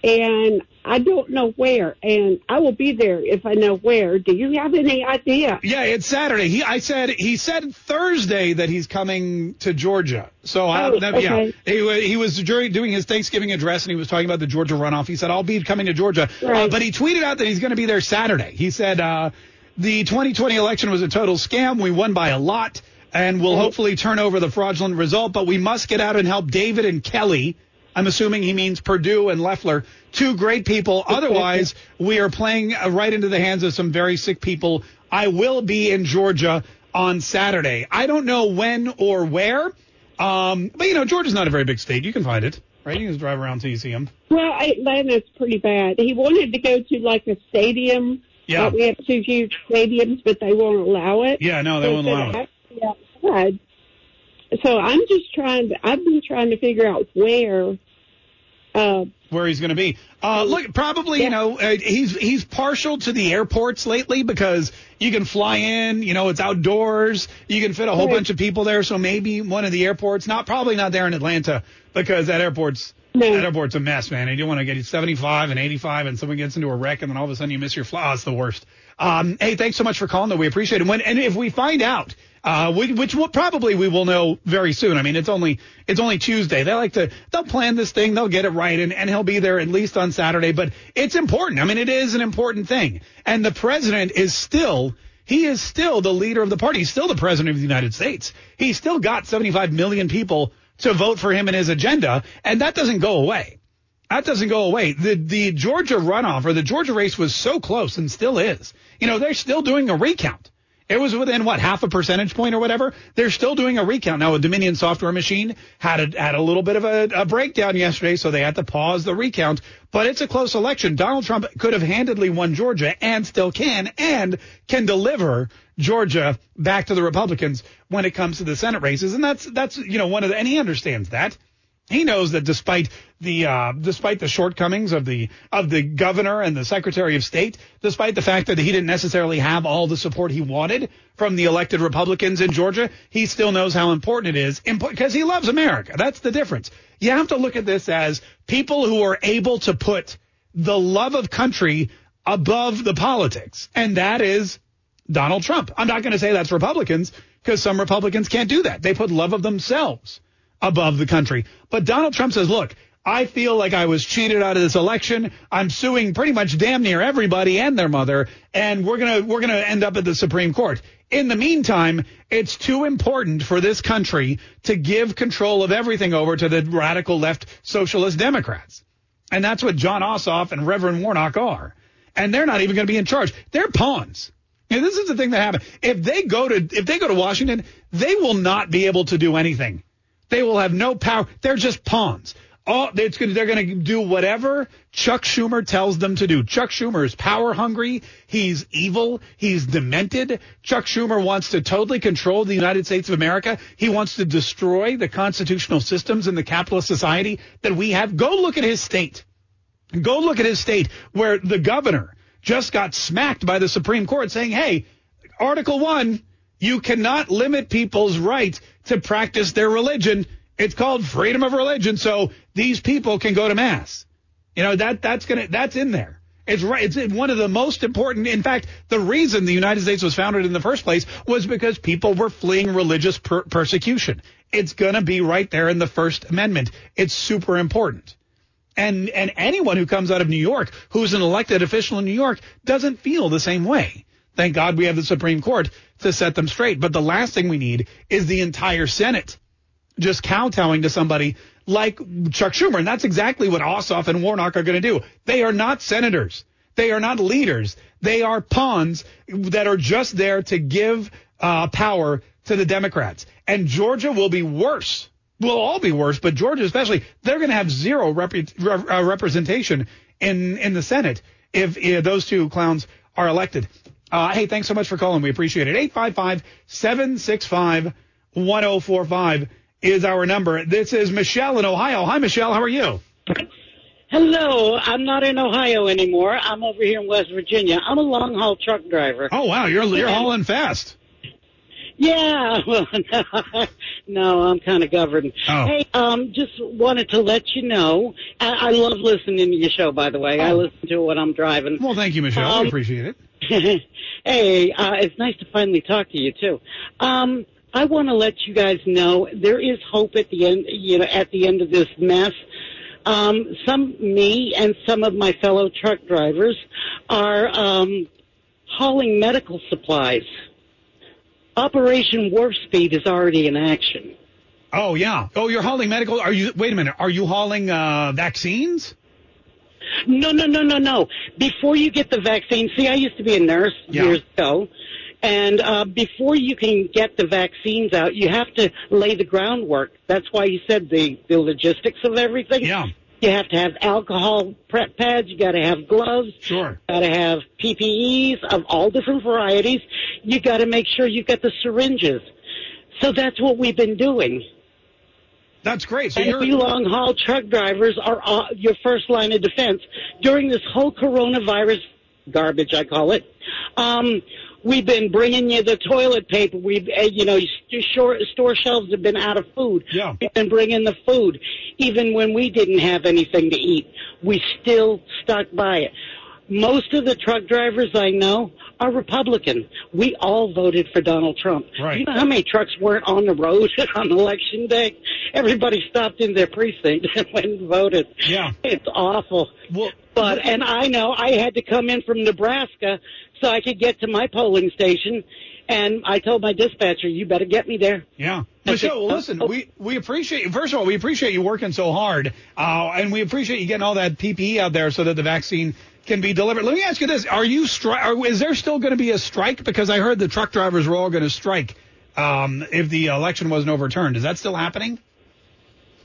L: and I don't know where. And I will be there if I know where. Do you have any idea?
E: Yeah, it's Saturday. He, I said, he said Thursday that he's coming to Georgia. So I,
L: Oh,
E: that- yeah,
L: okay.
E: he, wa- he was during, doing his Thanksgiving address and he was talking about the Georgia runoff. He said, I'll be coming to Georgia. Uh, but he tweeted out that he's going to be there Saturday. He said, uh, the 2020 election was a total scam. We won by a lot and we'll hopefully turn over the fraudulent result, but we must get out and help David and Kelly. I'm assuming he means Perdue and Loeffler, two great people. Otherwise, we are playing uh, right into the hands of some very sick people. I will be in Georgia on Saturday. I don't know when or where, um, but you know, Georgia's not a very big state. You can find it, right? You can just drive around till you see him.
L: Well, Atlanta's pretty bad. He wanted to go to like a stadium.
E: Yeah.
L: Uh, we have two huge stadiums, but they won't allow it.
E: Yeah, no, they
L: So
E: won't
L: he
E: allow it.
L: actually outside. So I'm just trying to. I've been trying to figure out where. Uh,
E: where he's going to be. Uh, look, probably you know uh, he's he's partial to the airports lately because you can fly in. You know, it's outdoors. You can fit a whole
L: Right.
E: bunch of people there. So maybe one of the airports. Not probably not there in Atlanta because that airport's
L: No.
E: that airport's a mess, man. And you don't want to get 75 and 85 and someone gets into a wreck and then all of a sudden you miss your flight. Oh, it's the worst. Um, hey, thanks so much for calling though. We appreciate it. When and if we find out. Uh, which, which will probably we will know very soon. I mean, it's only it's only Tuesday. They like to they'll plan this thing, they'll get it right, and, and he'll be there at least on Saturday. But it's important. I mean, it is an important thing. And the president is still he is still the leader of the party. He's still the president of the United States. He's still got 75 million people to vote for him and his agenda, and that doesn't go away. That doesn't go away. The the Georgia runoff or the Georgia race was so close and still is. You know, they're still doing a recount. It was within what half a percentage point or whatever. They're still doing a recount now. A Dominion software machine had a, had a little bit of a, a breakdown yesterday, so they had to pause the recount. But it's a close election. Donald Trump could have handedly won Georgia and still can, and can deliver Georgia back to the Republicans when it comes to the Senate races. And that's that's you know one of the, and he understands that. He knows that despite the uh, despite the shortcomings of the of the governor and the secretary of state, despite the fact that he didn't necessarily have all the support he wanted from the elected Republicans in Georgia, he still knows how important it is because he loves America. That's the difference. You have to look at this as people who are able to put the love of country above the politics, and that is Donald Trump. I'm not going to say that's Republicans because some Republicans can't do that. They put love of themselves above the country. But Donald Trump says, look, I feel like I was cheated out of this election. I'm suing pretty much damn near everybody and their mother, and we're gonna we're gonna end up at the Supreme Court. In the meantime, it's too important for this country to give control of everything over to the radical left socialist Democrats. And that's what Jon Ossoff and Reverend Warnock are. And they're not even going to be in charge. They're pawns. This is the thing that happened. If they go to if they go to Washington, they will not be able to do anything they will have no power. They're just pawns. All, it's gonna, they're going to do whatever Chuck Schumer tells them to do. Chuck Schumer is power hungry. He's evil. He's demented. Chuck Schumer wants to totally control the United States of America. He wants to destroy the constitutional systems in the capitalist society that we have. Go look at his state. Go look at his state where the governor just got smacked by the Supreme Court saying, hey, Article 1, you cannot limit people's right to practice their religion. It's called freedom of religion. So these people can go to mass. You know, that, that's gonna, that's in there. It's right. It's one of the most important. In fact, the reason the United States was founded in the first place was because people were fleeing religious per- persecution. It's going to be right there in the First Amendment. It's super important. And, and anyone who comes out of New York, who's an elected official in New York, doesn't feel the same way. Thank God we have the Supreme Court to set them straight. But the last thing we need is the entire Senate just kowtowing to somebody like Chuck Schumer. And that's exactly what Ossoff and Warnock are going to do. They are not senators. They are not leaders. They are pawns that are just there to give uh, power to the Democrats. And Georgia will be worse. We'll all be worse, but Georgia especially, they're going to have zero rep- uh, representation in, in the Senate if, if those two clowns are elected. Uh, hey, thanks so much for calling. We appreciate it. 855-765-1045 is our number. This is Michelle in Ohio. Hi, Michelle. How are you?
M: Hello. I'm not in Ohio anymore. I'm over here in West Virginia. I'm a long haul truck driver.
E: Oh, wow. You're, you're hauling fast.
M: Yeah, well, no, no I'm kind of governed.
E: Oh.
M: Hey, um, just wanted to let you know. I, I love listening to your show. By the way, I listen to it when I'm driving.
E: Well, thank you, Michelle.
M: Um,
E: we appreciate it.
M: hey, uh, it's nice to finally talk to you too. Um, I want to let you guys know there is hope at the end. You know, at the end of this mess. Um, some me and some of my fellow truck drivers are um, hauling medical supplies. Operation Warp Speed is already in action.
E: Oh, yeah. Oh, you're hauling medical. Are you, wait a minute. Are you hauling, uh, vaccines?
M: No, no, no, no, no. Before you get the vaccine, see, I used to be a nurse
E: Yeah.
M: years ago, and uh, before you can get the vaccines out, you have to lay the groundwork. That's why you said the the logistics of everything.
E: Yeah.
M: You have to have alcohol prep pads. You got to have gloves.
E: Sure.
M: Got to have PPEs of all different varieties. You got to make sure you got the syringes. So that's what we've been doing.
E: That's great. So
M: and
E: you're
M: long haul truck drivers are uh, your first line of defense during this whole coronavirus garbage, I call it. Um, we've been bringing you the toilet paper. We've, uh, you know, store, store shelves have been out of food.
E: Yeah.
M: We've been bringing the food. Even when we didn't have anything to eat, we still stuck by it. Most of the truck drivers I know are Republican. We all voted for Donald Trump.
E: Right.
M: You know how many trucks weren't on the road on election day? Everybody stopped in their precinct and went and voted.
E: Yeah.
M: It's awful.
E: Well,
M: but and I know I had to come in from Nebraska so I could get to my polling station and I told my dispatcher, "You better get me there."
E: Yeah. Michelle, well, listen,
M: Oh.
E: we, we appreciate, first of all, we appreciate you working so hard, uh, and we appreciate you getting all that PPE out there so that the vaccine can be delivered. Let me ask you this: Are you stri- Is there still going to be a strike? Because I heard the truck drivers were all going to strike um, if the election wasn't overturned. Is that still happening?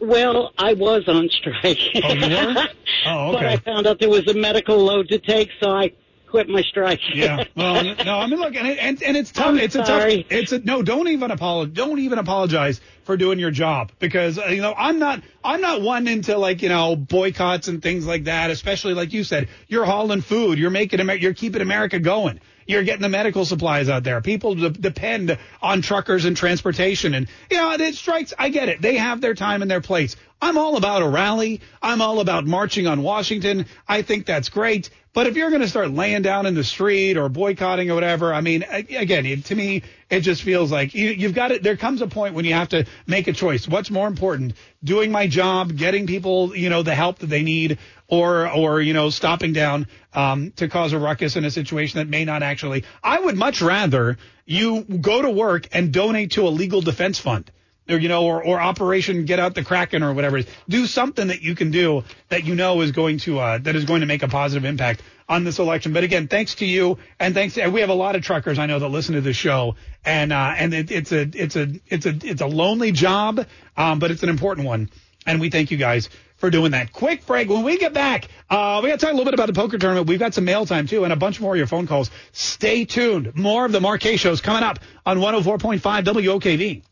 M: Well, I was on strike.
E: Oh, you were? Oh,
M: but. I found out there was a medical load to take, so I quit my strike.
E: Yeah. Well, no, I mean, look, and it, and, and it's tough.
M: I'm
E: it's a tough. It's a no. Don't even apologize. Don't even apologize for doing your job because uh, you know I'm not. I'm not one into like you know boycotts and things like that. Especially like you said, you're hauling food. You're making. Amer- You're keeping America going. You're getting the medical supplies out there. People de- depend on truckers and transportation. And, you know, it strikes. I get it. They have their time and their place. I'm all about a rally. I'm all about marching on Washington. I think that's great. But if you're going to start laying down in the street or boycotting or whatever, I mean, again, it, to me, it just feels like you, you've got it. There comes a point when you have to make a choice. What's more important? Doing my job, getting people, you know, the help that they need, or, or, you know, stopping down, um, to cause a ruckus in a situation that may not actually. I would much rather you go to work and donate to a legal defense fund or you know, or, or Operation Get Out the Kraken or whatever. Do something that you can do that you know is going to uh, that is going to make a positive impact on this election. But again, thanks to you and thanks. To, we have a lot of truckers I know that listen to the show, and uh, and it, it's a it's a it's a it's a lonely job, um, but it's an important one, and we thank you guys for doing that. Quick break. When we get back, uh, we got to talk a little bit about the poker tournament. We've got some mail time too, and a bunch more of your phone calls. Stay tuned. More of the Mark Kaye shows coming up on 104.5 WOKV.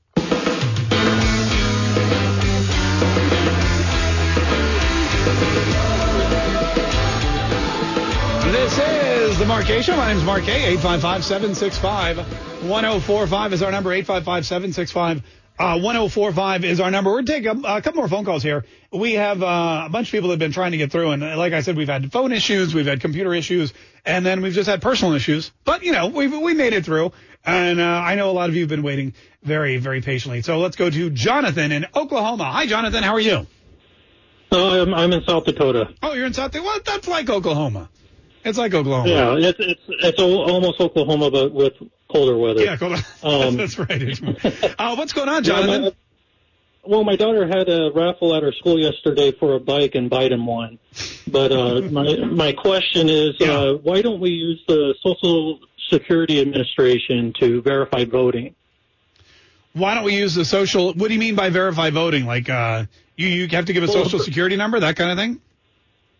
E: This is the Mark Kaye Show. My name is Mark Kaye. 855-765-1045 is our number. 855-765 uh, 1045 is our number. We're taking a, a couple more phone calls here. We have uh, a bunch of people that have been trying to get through. And like I said, we've had phone issues, we've had computer issues, and then we've just had personal issues. But, you know, we've, we made it through. And uh, I know a lot of you have been waiting very, very patiently. So let's go to Jonathan in Oklahoma. Hi, Jonathan. How are you?
N: Oh, I'm, I'm in South Dakota.
E: Oh, you're in South Dakota? Well, that's like Oklahoma. It's like Oklahoma.
N: Yeah, it's it's it's almost Oklahoma, but with colder weather.
E: Yeah, cool.
N: Um,
E: that's right. uh, what's going on,
N: Yeah,
E: Jonathan?
N: my- well, my daughter had a raffle at her school yesterday for a bike, and Biden won. But uh, my my question is, uh, why don't we use the Social Security Administration to verify voting?
E: Why don't we use the social? What do you mean by verify voting? Like, uh, you you have to give a
N: Well,
E: social security number, that kind of thing.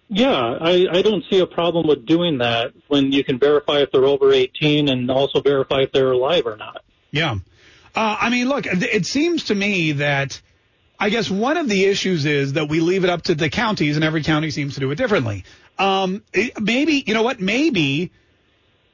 N: Yeah, I, I don't see a problem with doing that when you can verify if they're over 18 and also verify if they're alive or not.
E: Yeah. Uh, I mean, look, it seems to me that I guess one of the issues is that we leave it up to the counties, and every county seems to do it differently. Um, it- maybe you know what? Maybe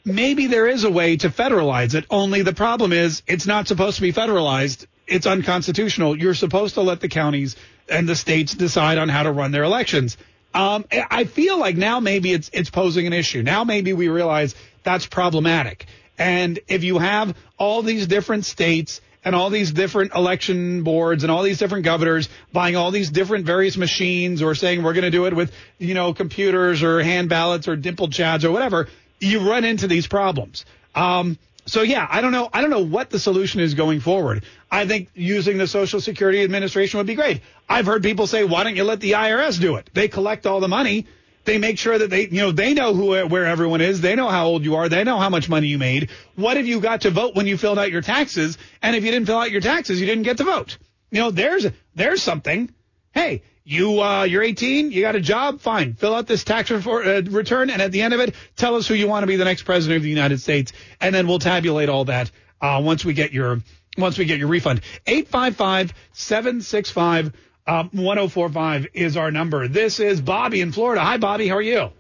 E: maybe there is a way to federalize it. Only the problem is it's not supposed to be federalized. It's unconstitutional. You're supposed to let the counties and the states decide on how to run their elections. Um, I feel like now maybe it's it's posing an issue. Now maybe we realize that's problematic. And if you have all these different states and all these different election boards and all these different governors buying all these different various machines or saying we're going to do it with, you know, computers or hand ballots or dimpled chads or whatever, you run into these problems. Um, so yeah, I don't know. I don't know what the solution is going forward. I think using the Social Security Administration would be great. I've heard people say, why don't you let the IRS do it? They collect all the money. They make sure that they, you know, they know who, where everyone is. They know how old you are. They know how much money you made. What have you got to vote when you filled out your taxes? And if you didn't fill out your taxes, you didn't get to vote. You know, there's, there's something. Hey, you, uh, you're 18, you got a job, fine. Fill out this tax refor- uh, return, and at the end of it, tell us who you want to be the next president of the United States, and then we'll tabulate all that uh, once we get your once we get your refund. 855-765 uh, 1045 is our number. This is Bobby in Florida. Hi, Bobby. How are you?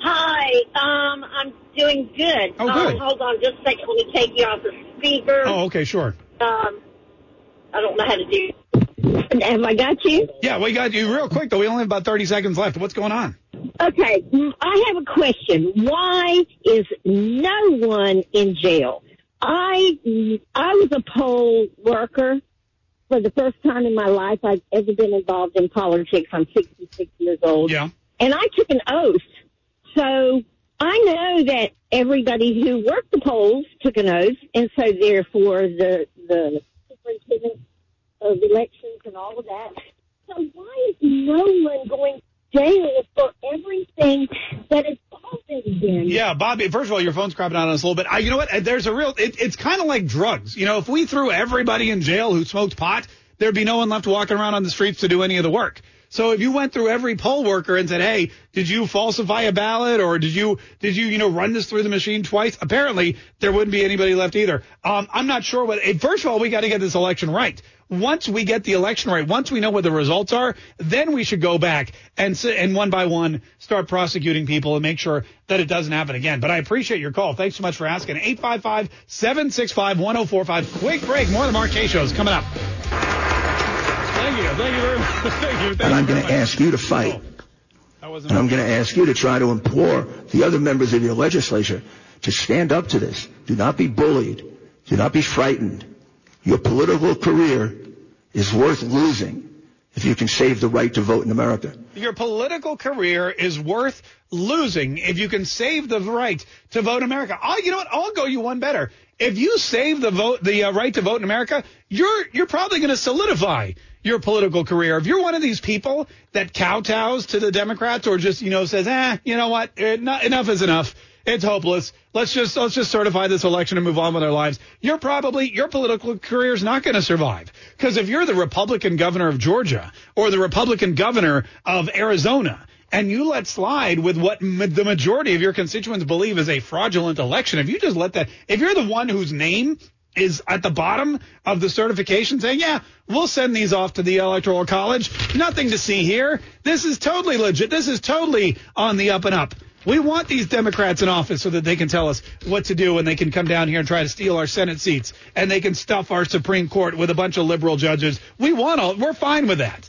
O: Hi, um, I'm doing good.
E: Oh, good.
O: Um, hold on just a second. Let me take you off the speaker.
E: Oh, okay, sure.
O: Um, I don't know how to do. Have I got you?
E: Yeah, we got you real quick though. We only have about 30 seconds left. What's going on?
O: Okay, I have a question. Why is no one in jail? I I was a poll worker for the first time in my life I've ever been involved in politics. I'm 66 years old.
E: Yeah.
O: And I took an oath. So I know that everybody who worked the polls took an oath, and so therefore the the superintendent of elections and all of that. So why is no one going to jail for everything that has already been.
E: Yeah, Bobby. First of all, your phone's crapping out on us a little bit. I, you know what? There's a real. It, it's kind of like drugs. You know, if we threw everybody in jail who smoked pot, there'd be no one left walking around on the streets to do any of the work. So if you went through every poll worker and said, "Hey, did you falsify a ballot or did you did you you know run this through the machine twice?" Apparently, there wouldn't be anybody left either. Um, I'm not sure what. First of all, we got to get this election right. Once we get the election right, once we know what the results are, then we should go back and and one by one start prosecuting people and make sure that it doesn't happen again. But I appreciate your call. Thanks so much for asking. 855-765-1045. Quick break. More of the Mark Kaye shows coming up. Thank you. Thank you very much. Thank you. Thank
H: and I'm going to ask you to fight.
E: Wasn't
H: And I'm going to ask you to try to implore the other members of your legislature to stand up to this. Do not be bullied. Do not be frightened. Your political career is worth losing if you can save the right to vote in America.
E: Your political career is worth losing if you can save the right to vote in America. Oh, you know what? I'll go you one better. If you save the vote, the uh, right to vote in America, you're you're probably going to solidify your political career. If you're one of these people that kowtows to the Democrats or just you know says, eh, you know what, Eh, enough is enough. It's hopeless. Let's just let's just certify this election and move on with our lives. You're probably your political career is not going to survive because if you're the Republican governor of Georgia or the Republican governor of Arizona and you let slide with what ma- the majority of your constituents believe is a fraudulent election, if you just let that, if you're the one whose name is at the bottom of the certification saying, yeah, we'll send these off to the electoral college. Nothing to see here. This is totally legit. This is totally on the up and up. We want these Democrats in office so that they can tell us what to do and they can come down here and try to steal our Senate seats and they can stuff our Supreme Court with a bunch of liberal judges. We want all, we're fine with that.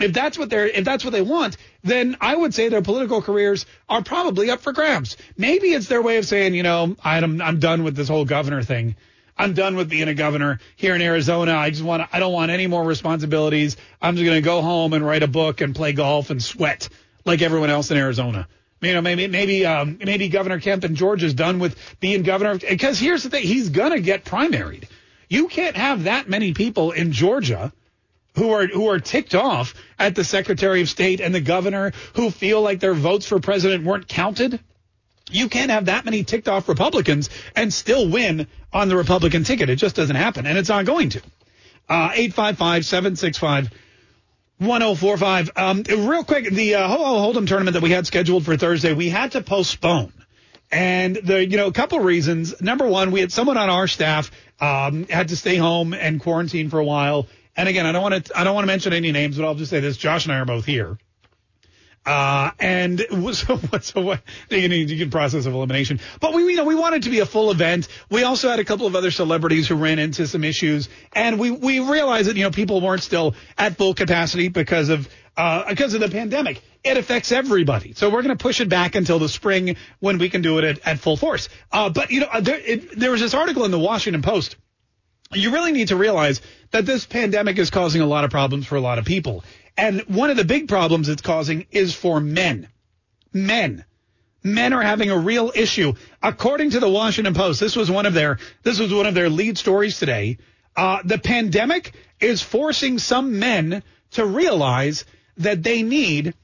E: If that's what they're, if that's what they want, then I would say their political careers are probably up for grabs. Maybe it's their way of saying, you know, I'm, I'm done with this whole governor thing. I'm done with being a governor here in Arizona. I just want, I don't want any more responsibilities. I'm just going to go home and write a book and play golf and sweat like everyone else in Arizona. You know, maybe maybe um, maybe Governor Kemp in Georgia's done with being governor. Because here's the thing: he's gonna get primaried. You can't have that many people in Georgia who are who are ticked off at the Secretary of State and the governor who feel like their votes for president weren't counted. You can't have that many ticked off Republicans and still win on the Republican ticket. It just doesn't happen, and it's not going to. Uh, 855 765 1045. Um, real quick, the uh, Ho Hold'em tournament that we had scheduled for Thursday, we had to postpone. And the, you know, a couple reasons. Number one, we had someone on our staff, um, had to stay home and quarantine for a while. And again, I don't want to, I don't want to mention any names, but I'll just say this. Josh and I are both here. Uh, and so what's so what you process of elimination, but we, you know, we wanted to be a full event. We also had a couple of other celebrities who ran into some issues and we, we realized that, you know, people weren't still at full capacity because of, uh, because of the pandemic. It affects everybody. So we're going to push it back until the spring when we can do it at, at full force. Uh, but you know, there, it, there was this article in the Washington Post you really need to realize that this pandemic is causing a lot of problems for a lot of people. And one of the big problems it's causing is for men. Men. Men are having a real issue. According to the Washington Post, this was one of their this was one of their lead stories today. Uh, the pandemic is forcing some men to realize that they need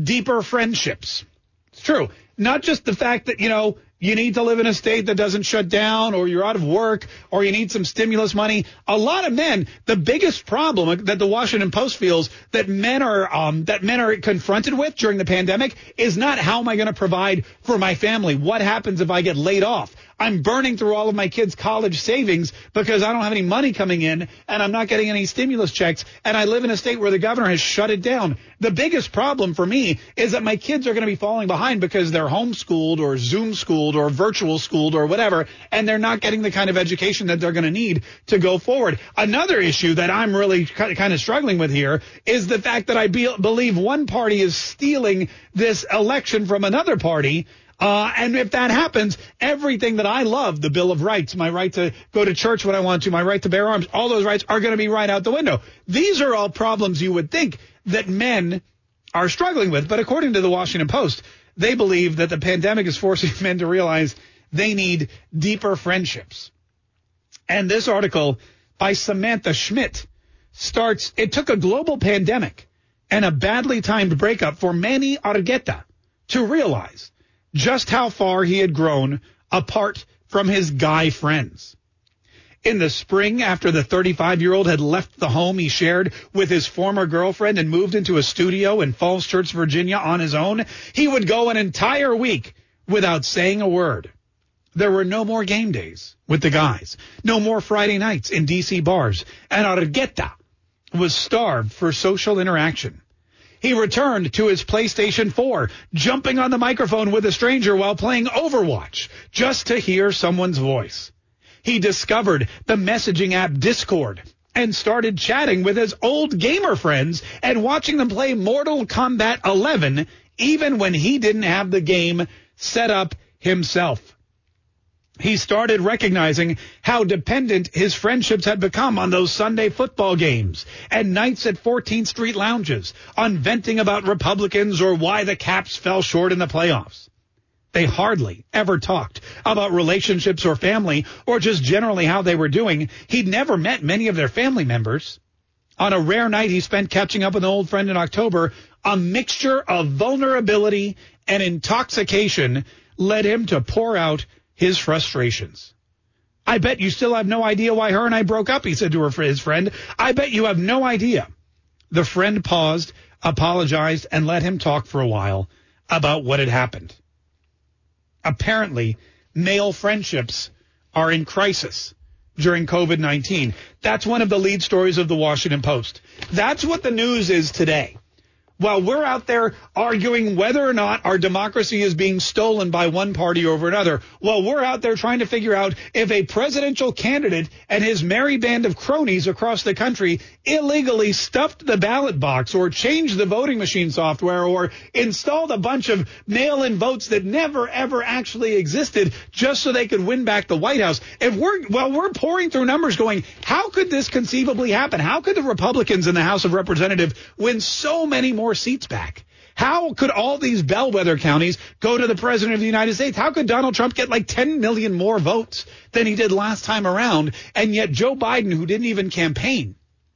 E: deeper friendships. It's true. Not just the fact that, you know, you need to live in a state that doesn't shut down or you're out of work or you need some stimulus money. A lot of men, the biggest problem that the Washington Post feels that men are, um, that men are confronted with during the pandemic is not how am I going to provide for my family? What happens if I get laid off? I'm burning through all of my kids' college savings because I don't have any money coming in and I'm not getting any stimulus checks and I live in a state where the governor has shut it down. The biggest problem for me is that my kids are going to be falling behind because they're homeschooled or Zoom schooled or virtual schooled or whatever and they're not getting the kind of education that they're going to need to go forward. Another issue that I'm really kind of struggling with here is the fact that I be- believe one party is stealing this election from another party uh, and if that happens, everything that I love, the Bill of Rights, my right to go to church when I want to, my right to bear arms, all those rights are going to be right out the window. These are all problems you would think that men are struggling with. But according to the Washington Post, they believe that the pandemic is forcing men to realize they need deeper friendships. And this article by Samantha Schmidt starts, it took a global pandemic and a badly timed breakup for Manny Argueta to realize just how far he had grown apart from his guy friends. In the spring, after the 35 year old had left the home he shared with his former girlfriend and moved into a studio in Falls Church, Virginia on his own, he would go an entire week without saying a word. There were no more game days with the guys, no more Friday nights in DC bars, and Argueta was starved for social interaction. He returned to his PlayStation 4, jumping on the microphone with a stranger while playing Overwatch, just to hear someone's voice. He discovered the messaging app Discord and started chatting with his old gamer friends and watching them play Mortal Kombat 11 even when he didn't have the game set up himself. He started recognizing how dependent his friendships had become on those Sunday football games and nights at 14th Street lounges on venting about Republicans or why the Caps fell short in the playoffs. They hardly ever talked about relationships or family or just generally how they were doing. He'd never met many of their family members. On a rare night he spent catching up with an old friend in October, a mixture of vulnerability and intoxication led him to pour out his frustrations. I bet you still have no idea why her and I broke up, he said to her his friend. I bet you have no idea. The friend paused, apologized, and let him talk for a while about what had happened. Apparently, male friendships are in crisis during COVID-19. That's one of the lead stories of the Washington Post. That's what the news is today while we're out there arguing whether or not our democracy is being stolen by one party over another, while we're out there trying to figure out if a presidential candidate and his merry band of cronies across the country illegally stuffed the ballot box or changed the voting machine software or installed a bunch of mail-in votes that never ever actually existed just so they could win back the White House. If we're while we're pouring through numbers going, how could this conceivably happen? How could the Republicans in the House of Representatives win so many more seats back. How could all these bellwether counties go to the president of the United States? How could Donald Trump get like 10 million more votes than he did last time around? And yet Joe Biden, who didn't even campaign,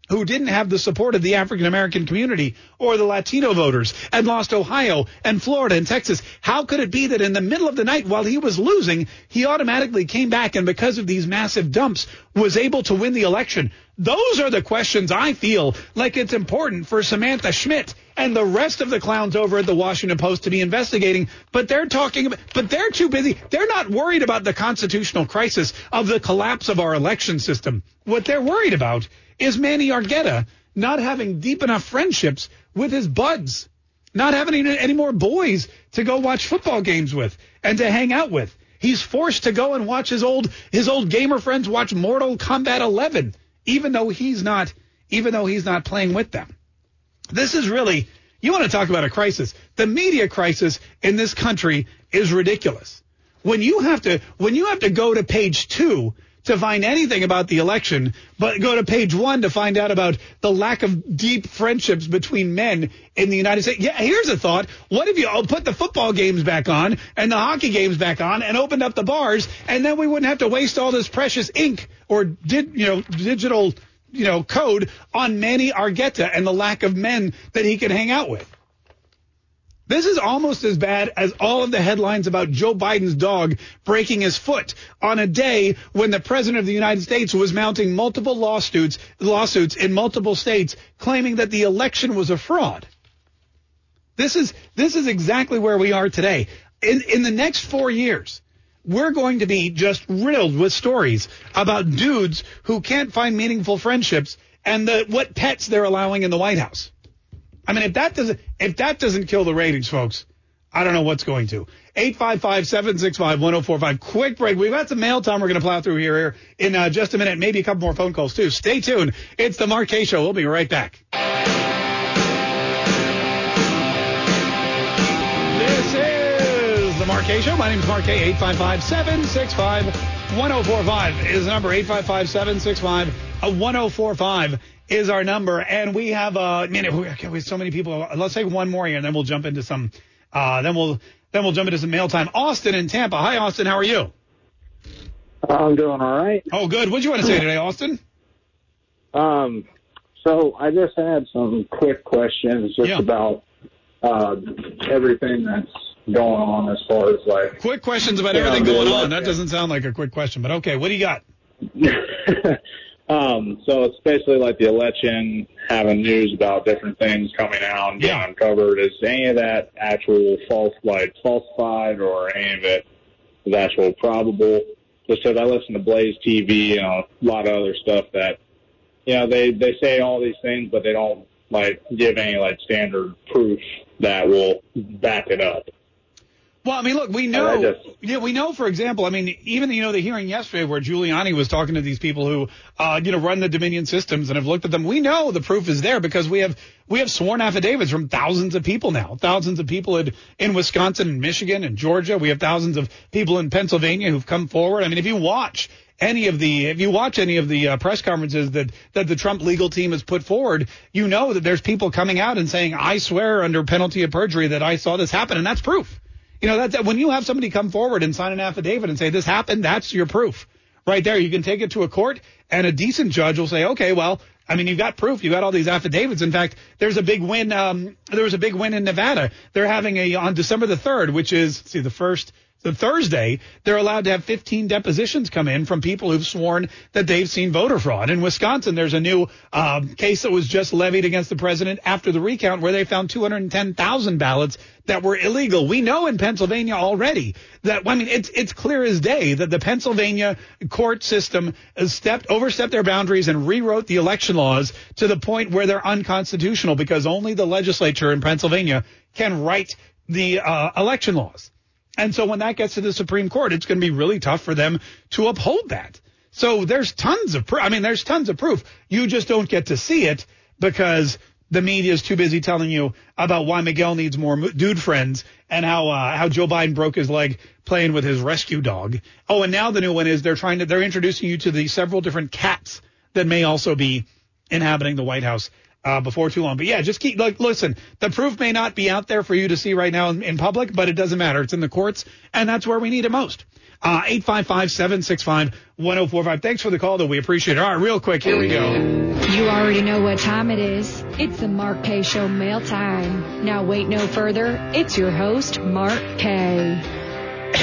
E: who didn't have the support of the African American community or the Latino voters and lost Ohio and Florida and Texas. How could it be that in the middle of the night while he was losing, he automatically came back and because of these massive dumps was able to win the election? Those are the questions I feel like it's important for Samantha Schmidt and the rest of the clowns over at the Washington Post to be investigating, but they're talking about, but they're too busy. They're not worried about the constitutional crisis of the collapse of our election system. What they're worried about is Manny Argueta not having deep enough friendships with his buds, not having any more boys to go watch football games with and to hang out with. He's forced to go and watch his old his old gamer friends watch Mortal Kombat 11, even though he's not even though he's not playing with them. This is really you want to talk about a crisis. The media crisis in this country is ridiculous. When you have to when you have to go to page 2 to find anything about the election, but go to page one to find out about the lack of deep friendships between men in the United States. Yeah, here's a thought. What if you put the football games back on and the hockey games back on and opened up the bars and then we wouldn't have to waste all this precious ink or did, you know, digital, you know, code on Manny Argueta and the lack of men that he can hang out with. This is almost as bad as all of the headlines about Joe Biden's dog breaking his foot on a day when the president of the United States was mounting multiple lawsuits, lawsuits in multiple states claiming that the election was a fraud. This is, this is exactly where we are today. In, in the next four years, we're going to be just riddled with stories about dudes who can't find meaningful friendships and the, what pets they're allowing in the White House. I mean, if that doesn't if that doesn't kill the ratings, folks, I don't know what's going to. 855-765-1045. Quick break. We've got some mail time we're going to plow through here in uh, just a minute. Maybe a couple more phone calls too. Stay tuned. It's the Kaye Show. We'll be right back. Is Kaye Show. My name is Mark Kaye. 855-765-1045 is the number. 855-765-1045 is our number. And we have, uh, man, we have so many people. Let's take one more here and then we'll jump into some, uh, then we'll, then we'll jump into some mail time. Austin in Tampa. Hi, Austin. How are you?
P: I'm doing all right.
E: Oh, good. What do you want to say today, Austin?
P: Um, So I just had some quick questions just about uh, everything that's going on as far as like
E: Quick questions about
P: you know,
E: everything going on. That doesn't sound like a quick question, but okay. What do you got?
P: um, so it's basically like the election, having news about different things coming out and getting uncovered. Is any of that actual false, like falsified, or any of it is actual probable? Just because I listen to Blaze TV and a lot of other stuff that, you know, they they say all these things, but they don't like give any like standard proof that will back it up.
E: Well, I mean, look, we know,
P: just-
E: yeah, we know, for example, I mean, even, you know, the hearing yesterday where Giuliani was talking to these people who, uh, you know, run the Dominion systems and have looked at them. We know the proof is there because we have, we have sworn affidavits from thousands of people now, thousands of people in, in Wisconsin and Michigan and Georgia. We have thousands of people in Pennsylvania who've come forward. I mean, if you watch any of the, if you watch any of the uh, press conferences that, that the Trump legal team has put forward, you know that there's people coming out and saying, I swear under penalty of perjury that I saw this happen. And that's proof. You know, that's when you have somebody come forward and sign an affidavit and say this happened, that's your proof. Right there. You can take it to a court and a decent judge will say, okay, well, I mean, you've got proof. You've got all these affidavits. In fact, there's a big win. Um, there was a big win in Nevada. They're having a, on December the 3rd, which is, see, the first, Thursday, they're allowed to have 15 depositions come in from people who've sworn that they've seen voter fraud. In Wisconsin, there's a new um, case that was just levied against the president after the recount where they found 210,000 ballots that were illegal. We know in Pennsylvania already that, I mean, it's, it's clear as day that the Pennsylvania court system stepped, overstepped their boundaries and rewrote the election laws to the point where they're unconstitutional because only the legislature in Pennsylvania can write the uh, election laws. And so when that gets to the Supreme Court, it's going to be really tough for them to uphold that. So there's tons of proof. I mean, there's tons of proof. You just don't get to see it because the media is too busy telling you about why Miguel needs more dude friends and how uh, how Joe Biden broke his leg playing with his rescue dog. Oh, and now the new one is they're trying to they're introducing you to the several different cats that may also be inhabiting the White House uh, before too long. But yeah, just keep like listen. The proof may not be out there for you to see right now in, in public, but it doesn't matter. It's in the courts, and that's where we need it most. Uh, 855-765-1045. Thanks for the call, though. We appreciate it. All right, real quick, here we go.
Q: You already know what time it is. It's the Mark Kaye Show mail time. Now wait no further. It's your host, Mark Kaye.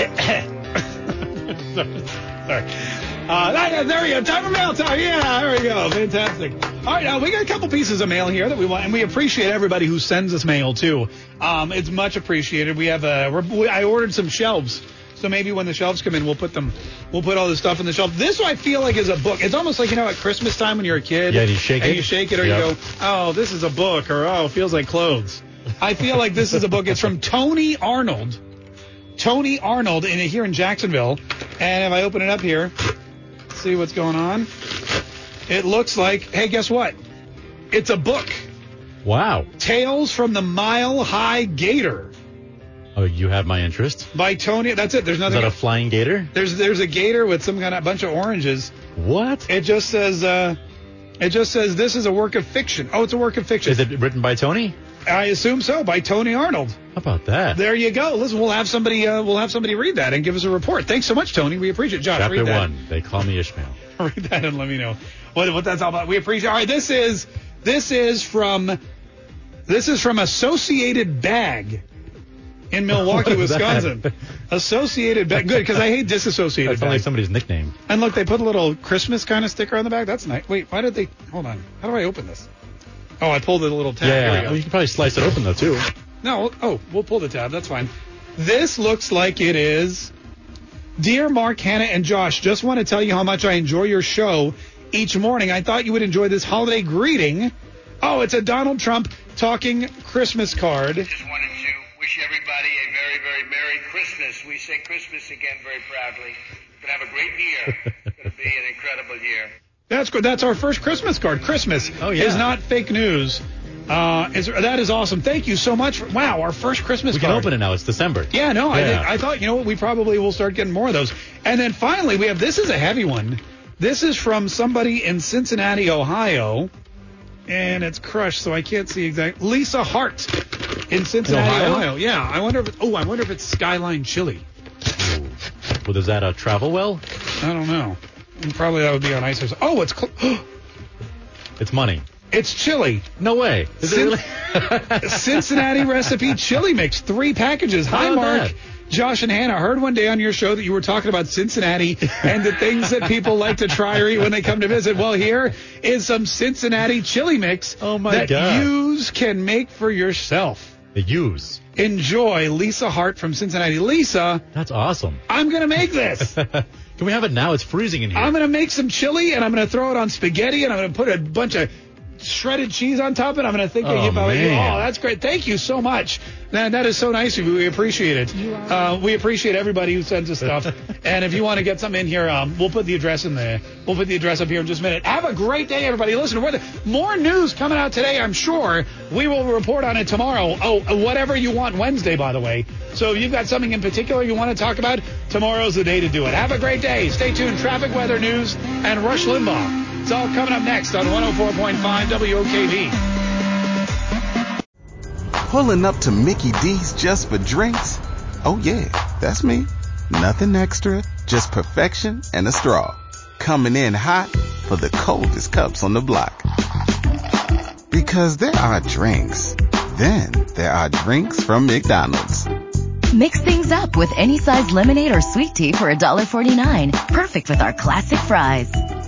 E: Sorry. Uh, there- there we go. Time for mail time. Yeah, there we go. Fantastic. All right, now we got a couple pieces of mail here that we want, and we appreciate everybody who sends us mail too. Um, it's much appreciated. We have a, we're, we, I ordered some shelves, so maybe when the shelves come in, we'll put them, we'll put all this stuff on the shelf. This I feel like is a book. It's almost like you know at Christmas time when you're a kid.
G: Yeah, and you shake
E: and
G: it.
E: you shake it, or
G: Yep.
E: you go, oh, this is a book, or oh, it feels like clothes. I feel like this is a book. It's from Tony Arnold. Tony Arnold in here in Jacksonville. And if I open it up here, see what's going on. It looks like, hey, guess what? It's a book.
G: Wow.
E: Tales from the Mile High Gator
G: Oh, you have my interest.
E: by Tony. That's it. There's nothing.
G: Is that a flying gator?
E: there's there's a gator with some kind of bunch of oranges.
G: What?
E: It just says uh, it just says this is a work of fiction. Oh, it's a work of fiction.
G: Is it written by Tony?
E: I assume so by Tony Arnold.
G: How about that?
E: There you go. Listen, we'll have somebody uh, we'll have somebody read that and give us a report. Thanks so much, Tony. We appreciate it. Josh,
G: Chapter
E: read that.
G: one. They call me Ishmael.
E: read that and let me know what what that's all about. We appreciate. All right, this is this is from this is from Associated Bag in Milwaukee,
G: What is that?
E: Wisconsin. Associated Bag. Good because I hate disassociated
G: That's only somebody's nickname.
E: And look, they put a little Christmas kind of sticker on the back. That's nice. Wait, why did they? Hold on. How do I open this? Oh, I pulled the little tab. Here we
G: yeah. Well, you can probably slice it open though too.
E: No, oh, we'll pull the tab. That's fine. This looks like it is. Dear Mark, Hannah, and Josh, just want to tell you how much I enjoy your show each morning. I thought you would enjoy this holiday greeting. Oh, it's a Donald Trump talking Christmas card.
R: Just wanted to wish everybody a very, very Merry Christmas. We say Christmas again very proudly. Gonna have a great year. it's Gonna be an incredible year.
E: That's good. That's our first Christmas card. Christmas
G: Oh, yeah.
E: is not fake news. Uh, is, that is awesome. Thank you so much. For, wow, our first Christmas card.
G: We can
E: card.
G: open it now. It's December.
E: Yeah, no, I,
G: Yeah.
E: think, I thought, you know what, we probably will start getting more of those. And then finally, we have this is a heavy one. This is from somebody in Cincinnati, Ohio. And it's crushed, so I can't see exactly. Lisa Hart in Cincinnati,
G: Ohio?
E: Ohio? Yeah, I wonder if it's, oh, I wonder if it's Skyline Chili.
G: Well, is that a travel well?
E: I don't know. And probably that would be on ice. or Oh, it's cl-
G: It's money.
E: It's chili.
G: No way. Is
E: Cin-
G: it really?
E: Cincinnati recipe chili mix, three packages. Hi, Mark.
G: that?
E: Josh and Hannah, I heard one day on your show that you were talking about Cincinnati and the things that people like to try or eat when they come to visit. Well, here is some Cincinnati chili mix
G: Oh, my
E: that
G: God.
E: yous can make for yourself.
G: The use.
E: Enjoy Lisa Hart from Cincinnati. Lisa,
G: That's awesome.
E: I'm going to make this.
G: Can we have it now? It's freezing in here.
E: I'm going to make some chili and I'm going to throw it on spaghetti and I'm going to put a bunch of shredded cheese on top of it. I'm going to think of
G: Oh,
E: you about it.
G: man.
E: Oh, that's great. Thank you so much. Man, that is so nice of you. We appreciate it. Uh, we appreciate everybody who sends us stuff. and if you want to get something in here, um, we'll put the address in there. We'll put the address up here in just a minute. Have a great day, everybody. Listen, we're the, more news coming out today, I'm sure. We will report on it tomorrow. Oh, whatever you want Wednesday, by the way. So if you've got something in particular you want to talk about, tomorrow's the day to do it. Have a great day. Stay tuned. Traffic, weather, news, and Rush Limbaugh. It's all coming up next on 104.5 WOKV.
S: Pulling up to Mickey D's just for drinks? Oh yeah, that's me. Nothing extra, just perfection and a straw. Coming in hot for the coldest cups on the block. Because there are drinks. Then there are drinks from McDonald's.
T: Mix things up with any size lemonade or sweet tea for $1.49. Perfect with our classic fries.